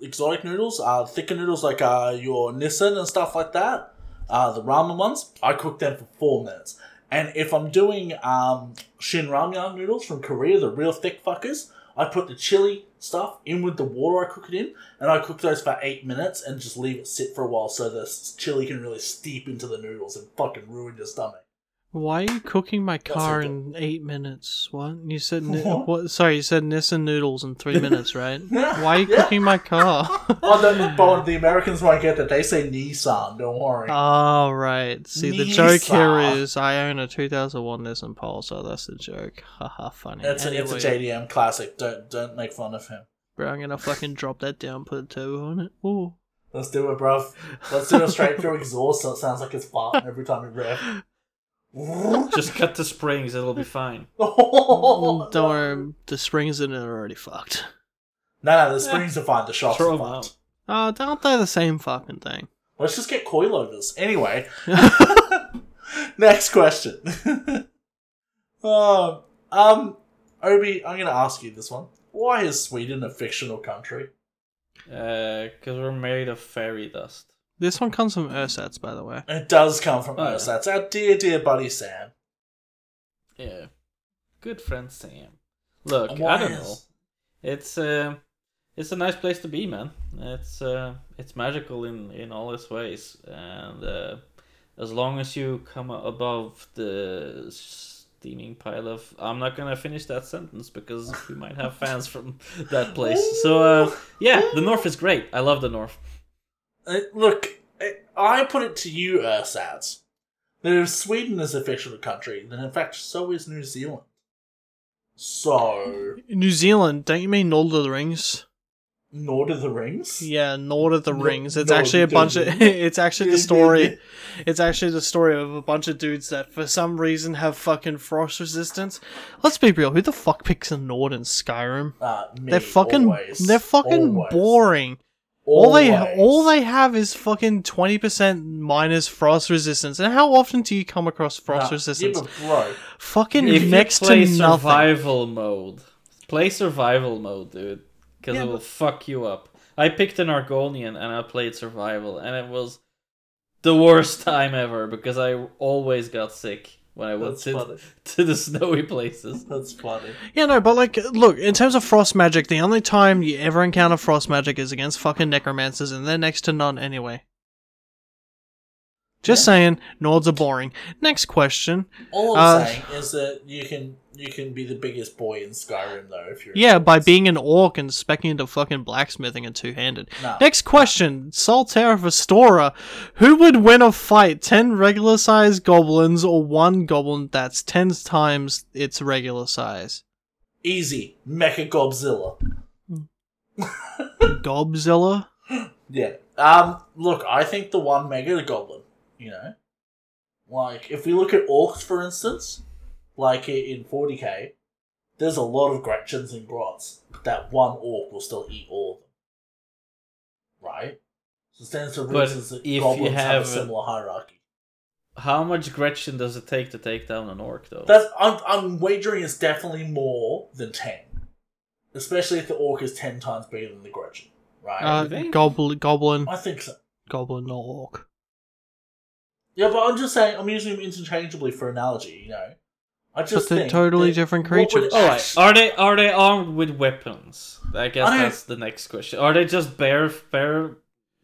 exotic noodles, uh, thicker noodles like uh, your Nissan and stuff like that, uh, the ramen ones, I cook them for four minutes. And if I'm doing um, Shin Ramyun noodles from Korea, the real thick fuckers, I put the chili stuff in with the water I cook it in, and I cook those for eight minutes and just leave it sit for a while so the chili can really steep into the noodles and fucking ruin your stomach. Why are you cooking my car in eight minutes? What you said? Ni- What? what? Sorry, you said Nissan noodles in three minutes, right? Yeah, Why are you yeah. cooking my car? Oh, the, but the Americans won't get that. They say Nissan. Don't worry. oh right. See, the joke here is I own a 2001 Nissan Pulsar. That's the joke. Haha, funny. it's, a, it's a JDM classic. Don't don't make fun of him. Bro, I'm gonna fucking drop that down, put a turbo on it. Ooh. Let's do it, bruv. Let's do a straight through exhaust so it sounds like it's farting every time we rev. Just cut the springs, it'll be fine. no, Don't worry, the springs in it are already fucked. no, no, the springs are fine. The shocks Throw are 'em fucked. out. Oh, aren't they the same fucking thing? Let's just get coilovers. Anyway, next question. um, um, Obi, I'm gonna ask you this one. Why is Sweden a fictional country? Uh, cause we're made of fairy dust. This one comes from Ursats, by the way. It does come from Oh, yeah. our dear, dear buddy Sam. Yeah. Good friend Sam. Look, Why I don't is- know. It's uh, it's a nice place to be, man. It's uh, it's magical in in all its ways, and uh, as long as you come above the steaming pile of, I'm not gonna finish that sentence because we might have fans from that place. So uh, yeah, the North is great. I love the North. Uh, look, uh, I put it to you, Ursats, that if Sweden is a fictional country, then in fact so is New Zealand. So, New Zealand, don't you mean Lord of the Rings? Lord of the Rings? Yeah, Lord of the Rings. It's actually a bunch of. It's actually the story. It's actually the story of a bunch of dudes that, for some reason, have fucking frost resistance. Let's be real. Who the fuck picks a Nord in Skyrim? Uh, me, they're fucking. always. They're fucking Always. boring. All they all they have is fucking twenty percent minus frost resistance. And how often do you come across frost Nah, resistance? Yeah, but bro, fucking If next you play to nothing. survival mode, play survival mode, dude, because Yeah, it will but- fuck you up. I picked an Argonian and I played survival, and it was the worst time ever because I always got sick when I went to, to the snowy places. That's funny. Yeah, no, but like, look, in terms of frost magic, the only time you ever encounter frost magic is against fucking necromancers, and they're next to none anyway. Just Yeah. saying, Nords are boring. Next question. All I'm Uh, saying is that you can you can be the biggest boy in Skyrim though if you're. Yeah, by being an orc and specking into fucking blacksmithing and two handed. Nah. Next question. Solterra Vestora. Who would win a fight? 10 regular sized goblins or one goblin that's 10 times its regular size? Easy, Mecha Godzilla. Gobzilla? Yeah. Um. Look, I think the one Mega Goblin. You know, like if we look at orcs for instance, like in 40k, there's a lot of Gretchins and Grots, but that one orc will still eat all of them. Right. So it stands to But reasons that if you goblins have, have a a- similar hierarchy. How much Gretchin does it take to take down an orc, though? That's I'm I'm wagering it's definitely more than ten, especially if the orc is ten times bigger than the Gretchin. Right. Uh, think? goblin, goblin, I think so. goblin, not orc. Yeah, but I'm just saying, I'm using them interchangeably for analogy, you know? I just they're think totally different creatures. All right. actu- Are they are they armed with weapons? I guess I that's the next question. Are they just bare bare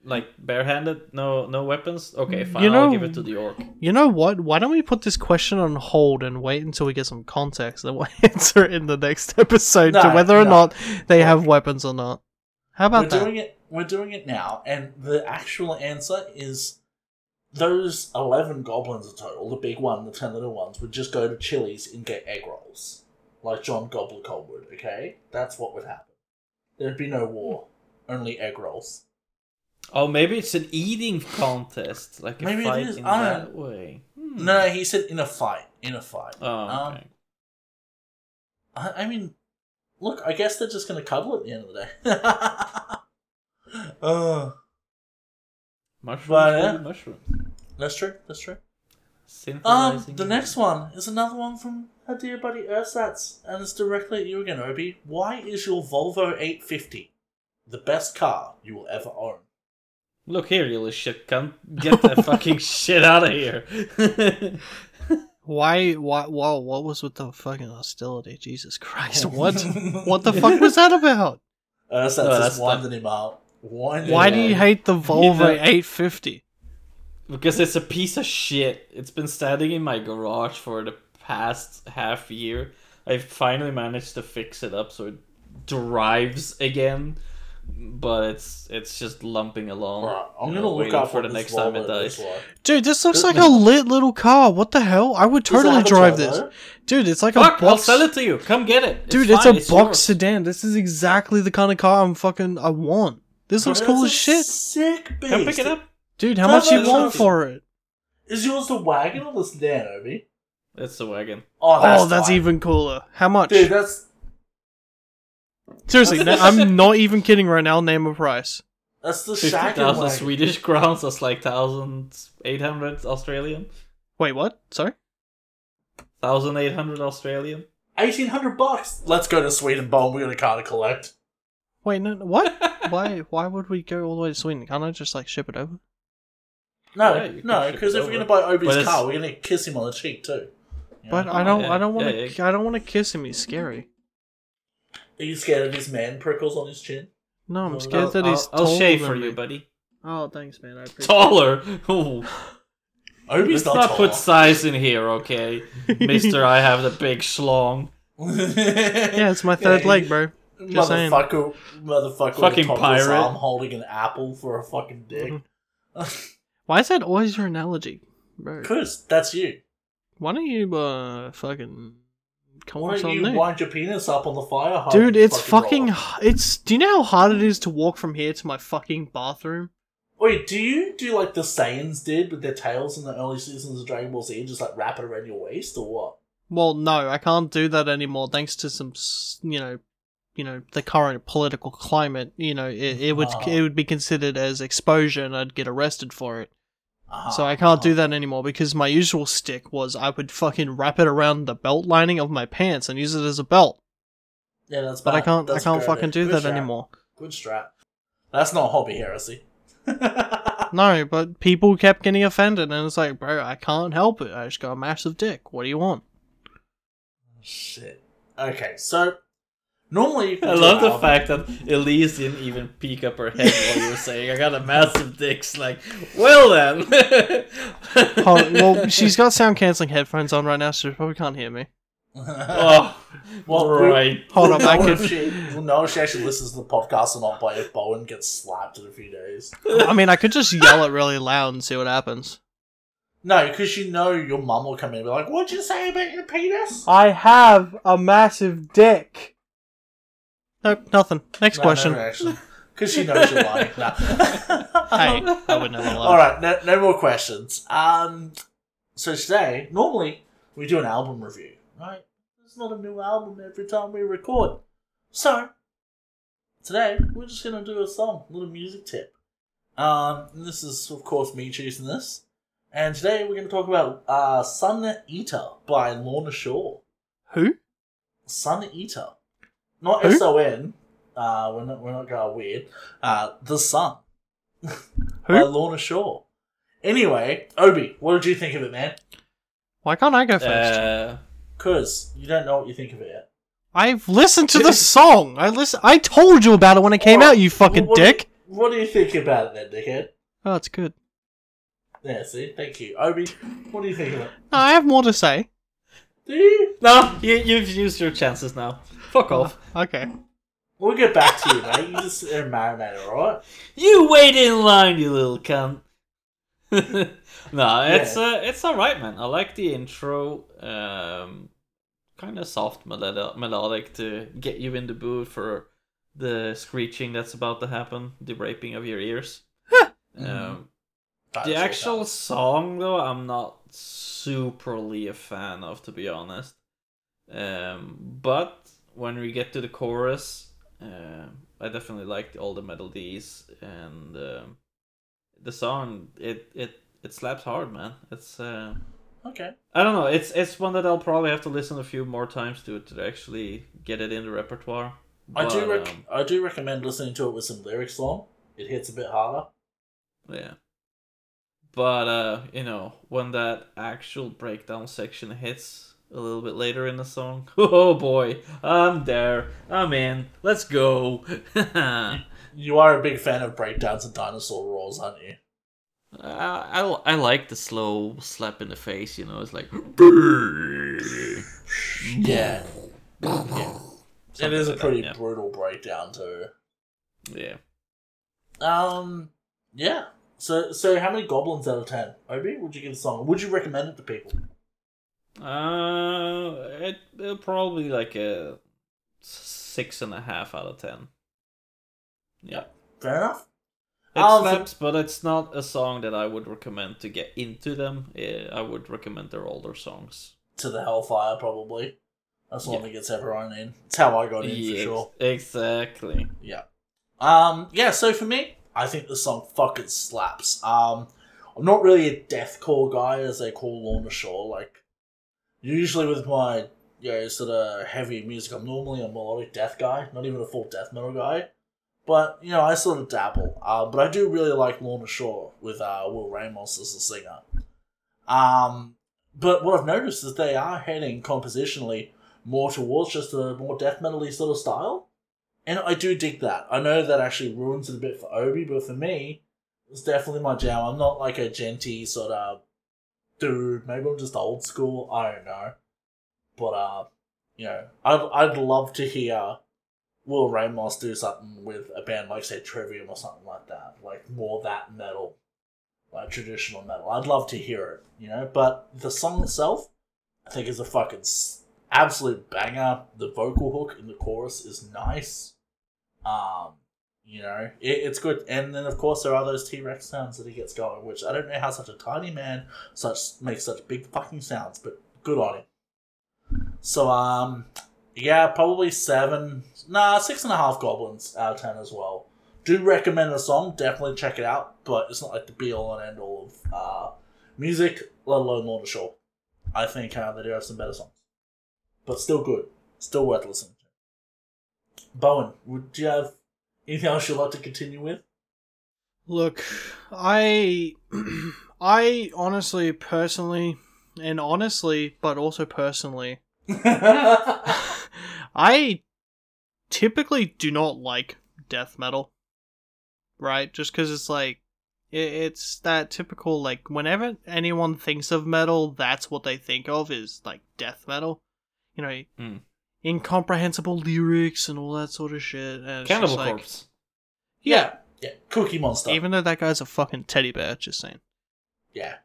like barehanded? No no weapons? Okay, mm, fine. You I'll know- give it to the orc. You know what? Why don't we put this question on hold and wait until we get some context and we'll answer it in the next episode to whether or no. not they Look. have weapons or not? How about We're about that? doing it we're doing it now, and the actual answer is those eleven goblins in total, the big one, the ten little ones, would just go to Chili's and get egg rolls. Like John Goblicon would, okay? That's what would happen. There'd be no war. Only egg rolls. Oh, maybe it's an eating contest, like a Maybe fight is, in I that don't- way. Hmm. No, he said in a fight. In a fight. Oh, Um. I, I mean, look, I guess they're just gonna cuddle at the end of the day. uh, mushrooms, but, yeah. baby, mushrooms. that's true. That's true. Um, the next one is another one from our dear buddy Ursats, and it's directly at you again, Obi. Why is your Volvo 850 the best car you will ever own. Look here, you little shit cunt. Get that fucking shit out of here. Why? Why? Whoa! What was with the fucking hostility? Jesus Christ! What? what the fuck was that about? Uh, so No, that's that's just winding him up. Winding Why do you hate the Volvo know- 850? because it's a piece of shit. It's been standing in my garage for the past half year. I finally managed to fix it up so it drives again, but it's it's just lumping along. Right, I'm you gonna look out for the this next time it Volvo dies. like. Dude, this looks Does- like a lit little car. What the hell? I would totally drive turbo? this. Dude, it's like Fuck! a I'll sell it to you. Come get it. Dude, fine, it's a box yours. sedan. This is exactly the kind of car I'm fucking I want. This looks Bro, cool as shit. Sick beast. Come pick it up. Dude, how Turbo much you want something. for it? Is yours the wagon or the sedan, Obi? It's the wagon. Oh, that's, oh, that's tight. even cooler. How much? Dude, that's Seriously, no, I'm not even kidding right now. Name a price. that's the Fifty shaggin' thousand wagon. Swedish crowns. That's like thousand eight hundred Australian. Wait, what? Sorry? Thousand eight hundred Australian. Eighteen hundred bucks. Let's go to Sweden, Bone. We're gonna car to collect. Wait, no, no, what? why? Why would we go all the way to Sweden? Can't I just like ship it over? No, Yeah, you can no, ship because it if we're over. gonna buy Obi's it's- car, we're gonna kiss him on the cheek too. You But know? I oh, don't. yeah, I don't want to. yeah, yeah. I don't want to kiss him. He's scary. Are you scared of his man prickles on his chin? No, I'm Well, scared I'll, that he's. I'll, I'll taller shave than for me. you, buddy. Oh, thanks, man. I appreciate. Taller. Ooh. Obi's Let's not, not tall. put size in here, okay, Mister? I have the big schlong. Yeah, it's my third Yeah, leg, bro. Just saying. motherfucker, motherfucker, Fucking with a toddler's pirate. arm holding an apple for a fucking dick. Mhm. Why is that always your analogy, bro? Cause that's you. Why don't you uh fucking come Why don't you wind your penis up on the fire? Dude, it's fucking. h- It's. Do you know how hard it is to walk from here to my fucking bathroom? Wait, do you do like the Saiyans did with their tails in the early seasons of Dragon Ball Z, and just like wrap it around your waist, or what? Well, no, I can't do that anymore. Thanks to some, you know, you know, the current political climate. You know, it, it would Ah. it would be considered as exposure, and I'd get arrested for it. Uh-huh. So I can't do that anymore because my usual stick was I would fucking wrap it around the belt lining of my pants and use it as a belt. Yeah, that's But I can't I can't fucking do Good that strap. anymore. Good strap. That's not hobby heresy. No, but people kept getting offended, and it's like, bro, I can't help it. I just got a massive dick. What do you want? Shit. Okay, so normally I love the fact that Elise didn't even peek up her head while you were saying, "I got a massive dick." It's like, well then. Hold- well, she's got sound canceling headphones on right now, so she probably can't hear me. Oh, Well, right. Hold we'll on, I know could- if she, we'll know if she actually listens to the podcast or not by if Bowen gets slapped in a few days. I mean, I could just yell it really loud and see what happens. No, because you know your mum will come in and be like, "What'd you say about your penis?" I have a massive dick. Nope, nothing. Next question. Because she knows you're lying. No. Hey, I would never lie. All right, no, no more questions. Um, so today, normally we do an album review, right? There's not a new album every time we record. So today we're just gonna do a song, a little music tip. Um, and this is of course me choosing this. And today we're gonna talk about uh, Sun Eater by Lorna Shore. Who? Sun Eater, not Who? S O N. Uh, we're not we're not going weird. Uh, the Sun by Who? Lorna Shore. Anyway, Obi, what did you think of it, man? Why can't I go first? Uh, Cause you don't know what you think of it yet. I've listened to the song. I listen. I told you about it when it came Alright, out. You fucking what- what dick. Do you, what do you think about it, then, dickhead? Oh, it's good. Yeah, see, thank you, Obi. What do you think of it? No, I have more to say. Do you? no, you, you've used your chances now. Fuck off. Okay. We'll get back to you, mate. You just sit there and marinate, alright? You wait in line, you little cunt. no, it's uh, it's all right, man. I like the intro. Um, kind of soft melod- melodic to get you in the mood for the screeching that's about to happen, the raping of your ears. um, the actual song, though, I'm not superly a fan of, to be honest. Um, but when we get to the chorus, um I definitely like all the melodies and um, the song. It it it slaps hard, man. It's uh, Okay. I don't know. It's it's one that I'll probably have to listen a few more times to to actually get it in the repertoire. I do. Rec- um, I do recommend listening to it with some lyrics on. It hits a bit harder. Yeah. But uh, you know, when that actual breakdown section hits a little bit later in the song, oh boy, I'm there. I'm in. Let's go. You are a big fan of breakdowns and dinosaur roars, aren't you? I I like the slow slap in the face. You know, it's like Yeah. yeah. It Something a like that, pretty yeah. brutal breakdown too. yeah. Um. Yeah. So, so how many goblins out of ten? Obi, would you give the song? Would you recommend it to people? Uh, it, it probably like a six and a half out of ten. Yeah. Fair enough. It for- slaps, but it's not a song that I would recommend to get into them. I would recommend their older songs. To the Hellfire, probably. That's the one Yeah. that gets everyone in. It's how I got in for sure. Exactly. Yeah. Um. Yeah. So for me, I think the song fucking slaps. Um. I'm not really a deathcore guy, as they call Lorna Shore. Like, usually with my you know sort of heavy music, I'm normally a melodic death guy, not even a full death metal guy. But you know, I sort of dabble. Uh, but I do really like Lorna Shore with uh, Will Ramos as the singer. Um. But what I've noticed is they are heading compositionally more towards just a more death metal sort of style. And I do dig that. I know that actually ruins it a bit for Obi, but for me, it's definitely my jam. I'm not like a genty sort of dude. Maybe I'm just old school. I don't know. But, uh, you know, I'd, I'd love to hear Will Ramos do something with a band like, say, Trivium or something like that. Like, more that metal. Like, traditional metal. I'd love to hear it, you know? But the song itself, I think is a fucking absolute banger. The vocal hook in the chorus is nice. Um, you know, it, it's good. And then of course there are those T Rex sounds that he gets going, which I don't know how such a tiny man such makes such big fucking sounds, but good on him. So um, yeah, probably seven, nah, six and a half goblins out of ten as well. Do recommend the song, definitely check it out, but it's not like the be all and end all of uh music, let alone Lorna Shore. I think uh, they do have some better songs, but still good, still worth listening to. Bowen, would you have anything else you'd like to continue with? Look, I I honestly personally and honestly, but also personally, I typically do not like death metal. Right? Just cuz it's like i- it's that typical like whenever anyone thinks of metal, that's what they think of is like death metal. You know, Mm. Incomprehensible lyrics and all that sort of shit. And Cannibal like, Corpse. Yeah, yeah, Cookie Monster. even though that guy's a fucking teddy bear, just saying. yeah,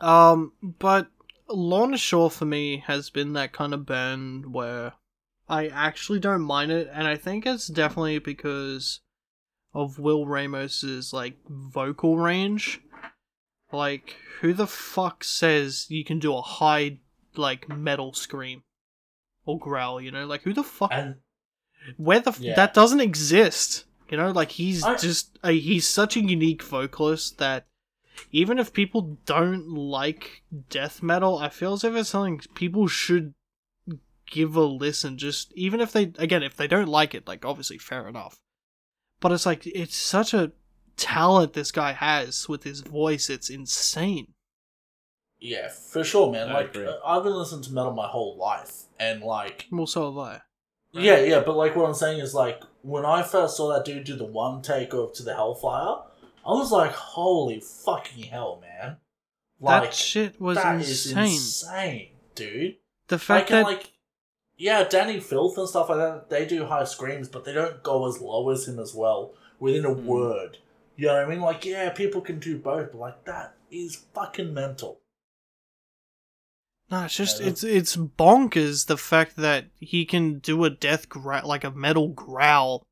Um, but Lorna Shore for me has been that kind of band where I actually don't mind it, and I think it's definitely because of Will Ramos's like vocal range. Like, who the fuck says you can do a high like metal scream or growl? You know, like who the fuck? and Where the f- Yeah. that doesn't exist. You know, like he's I- just a, he's such a unique vocalist that even if people don't like death metal, I feel as if it's something people should give a listen. Just even if they again, if they don't like it, like obviously fair enough. But it's like it's such a talent this guy has with his voice. It's insane. Yeah, for sure, man. I like agree. uh, I've been listening to metal my whole life, and like Well, so have I. Yeah, yeah, but like what I'm saying is like when I first saw that dude do the one take of to the Hellfire, I was like, holy fucking hell, man! Like that shit was that is insane. insane, dude. The Like, fact and, that like, yeah, Dani Filth and stuff like that, they do high screams, but they don't go as low as him as well within a Mm. word. You know what I mean? Like, yeah, people can do both, but like that is fucking mental. No, it's just it's it's bonkers the fact that he can do a death growl like a metal growl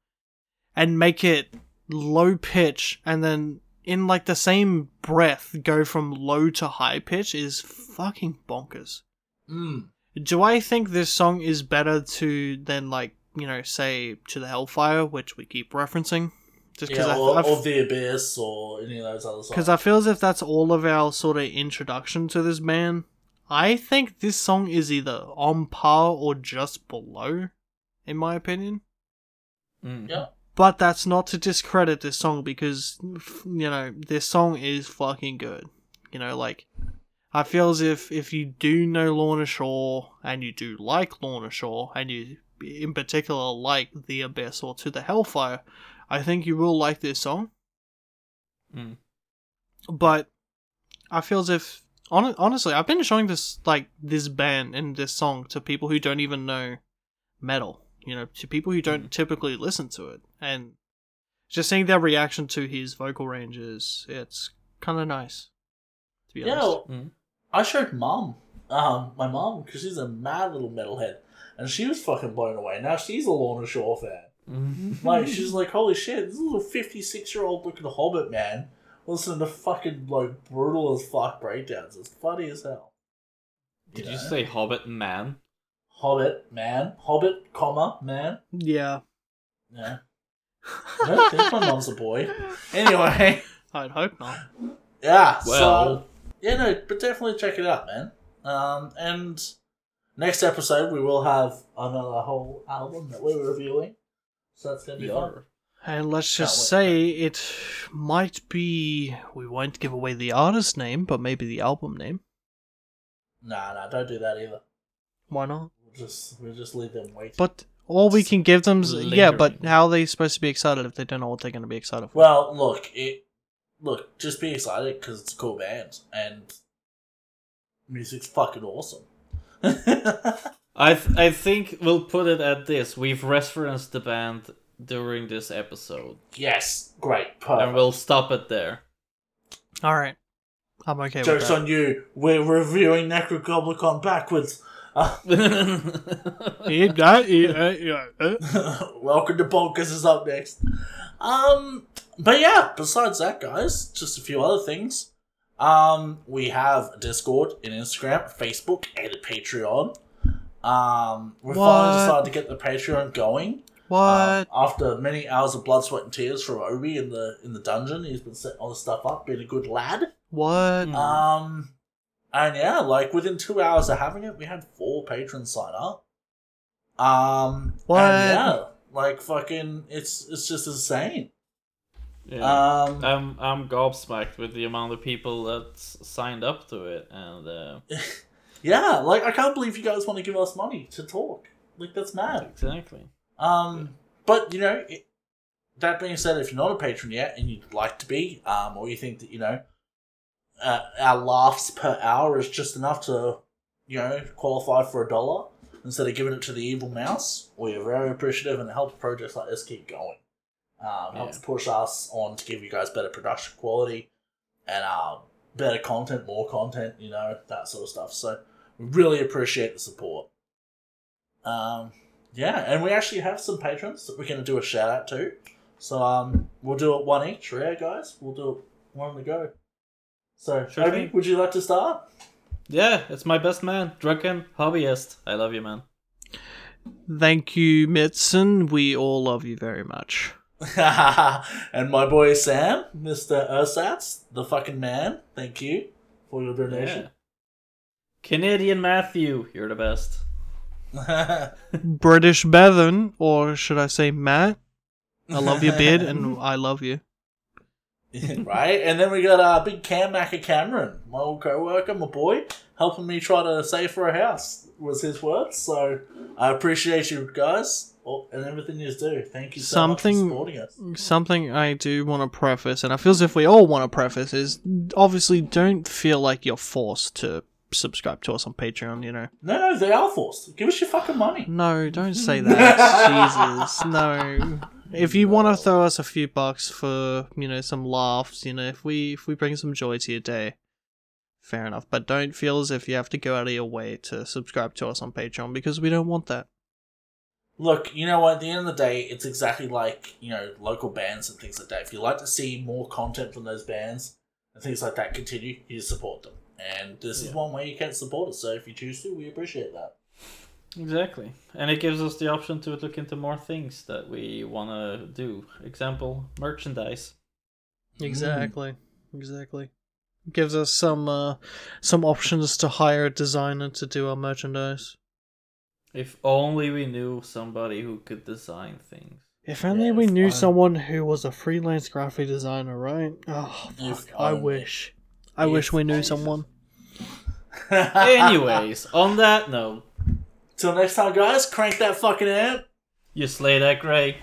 and make it low pitch and then in like the same breath go from low to high pitch is fucking bonkers. Mm. Do I think this song is better to than like, you know, say to the Hellfire, which we keep referencing? Just because Yeah, I, or, I or the Abyss or any of those other songs. because I feel as if that's all of our sort of introduction to this band. I think this song is either on par or just below, in my opinion. Mm. Yeah. But that's not to discredit this song because you know this song is fucking good. You know, like I feel as if if you do know Lorna Shore and you do like Lorna Shore and you in particular like The Abyss or To the Hellfire, I think you will like this song. Mm. But I feel as if hon- honestly, I've been showing this like this band and this song to people who don't even know metal. You know, to people who don't typically listen to it, and just seeing their reaction to his vocal ranges, it's kind of nice. To be Yeah, honest. well, Mm. I showed mom, um, my mom, because she's a mad little metalhead, and she was fucking blown away. Now she's a Lorna Shore fan. Mm. Like she's like, holy shit, this is a fifty-six-year-old looking Hobbit man listening to fucking like brutal as fuck breakdowns. It's funny as hell. Did know? you say Hobbit man? Hobbit man, Hobbit, comma man? Yeah. Yeah, I don't think my mom's a boy. Anyway, I'd hope not. yeah. Well- so yeah, no, but definitely check it out, man. Um, and next episode we will have another whole album that we're reviewing. So that's gonna be fun. And let's just Can't say it might be. We won't give away the artist name, but maybe the album name. Nah, nah, don't do that either. Why not? We'll just we'll just leave them waiting. But all we can give them, is, yeah. But how are they supposed to be excited if they don't know what they're going to be excited for? Well, look, it look just be excited because it's a cool band and music's fucking awesome. I th- I think we'll put it at this: we've referenced the band during this episode, yes, great, perfect. and we'll stop it there. all right, I'm okay with Jokes that. on you. We're reviewing Necrogoblikon backwards. Uh, Yeah, that- yeah, yeah, uh. welcome to Bonkers is up next. Um, but yeah, besides that, guys, just a few other things. Um, we have Discord, and Instagram, Facebook, and a Patreon. Um, we What? finally decided to get the Patreon going. What? Um, after many hours of blood, sweat, and tears from Obi in the in the dungeon, he's been setting all the stuff up, being a good lad. what? Mm. Um, and yeah, like within two hours of having it, we had four patrons sign up. Um, What? And yeah, like fucking, it's it's just insane. Yeah. Um, I'm I'm gobsmacked with the amount of people that signed up to it, and uh, yeah, like I can't believe you guys want to give us money to talk. Like that's mad. exactly. Um, but you know, it, that being said, if you're not a patron yet and you'd like to be, um, or you think that you know, uh, our laughs per hour is just enough to, you know, qualify for a dollar instead of giving it to the evil mouse, we are very appreciative and it helps projects like this keep going. Um, helps push us on to give you guys better production quality and um, better content, more content, you know, that sort of stuff. So we really appreciate the support. Um, yeah, and we actually have some patrons that we're going to do a shout out to. So um, we'll do it one each, yeah, guys. We'll do it one to go. So, Sure Obi, thing. would you like to start? Yeah, it's my best man, drunken hobbyist. I love you, man. Thank you, Mitson. We all love you very much. and my boy Sam, Mr. Ursatz, the fucking man. Thank you for your Yeah. donation. Canadian Matthew, you're the best. British Bevan, or should I say Matt? I love your beard and I love you. right? And then we got uh, big Cam Macker Cameron, my old co-worker, my boy, helping me try to save for a house was his words. So I appreciate you guys and everything you do. Thank you so much Something- for supporting us. Something I do want to preface, and I feel as if we all want to preface, is obviously don't feel like you're forced to subscribe to us on Patreon, you know. No, no, they are forced. Give us your fucking money. No, don't say that. Jesus, no. If you want to throw us a few bucks for, you know, some laughs, you know, if we if we bring some joy to your day, fair enough. But don't feel as if you have to go out of your way to subscribe to us on Patreon because we don't want that. Look, you know what? At the end of the day, it's exactly like you know local bands and things like that. If you like to see more content from those bands and things like that continue, you support them. And this is one way you can support us. So if you choose to, we appreciate that. Exactly. And it gives us the option to look into more things that we want to do. Example, merchandise. Exactly. Exactly. Gives us some uh some options to hire a designer to do our merchandise. If only we knew somebody who could design things. If only Yeah, we knew fine. someone who was a freelance graphic designer, right? Oh, fuck. I only. wish. I If wish we knew only. someone. Anyways, on that note, Till next time, guys, crank that fucking amp. you slay that Greg.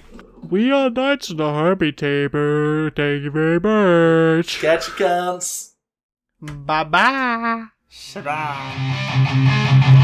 We are Knights of the Hobby Table. Thank you very much. Catch you, cunts. Bye bye. Shut up.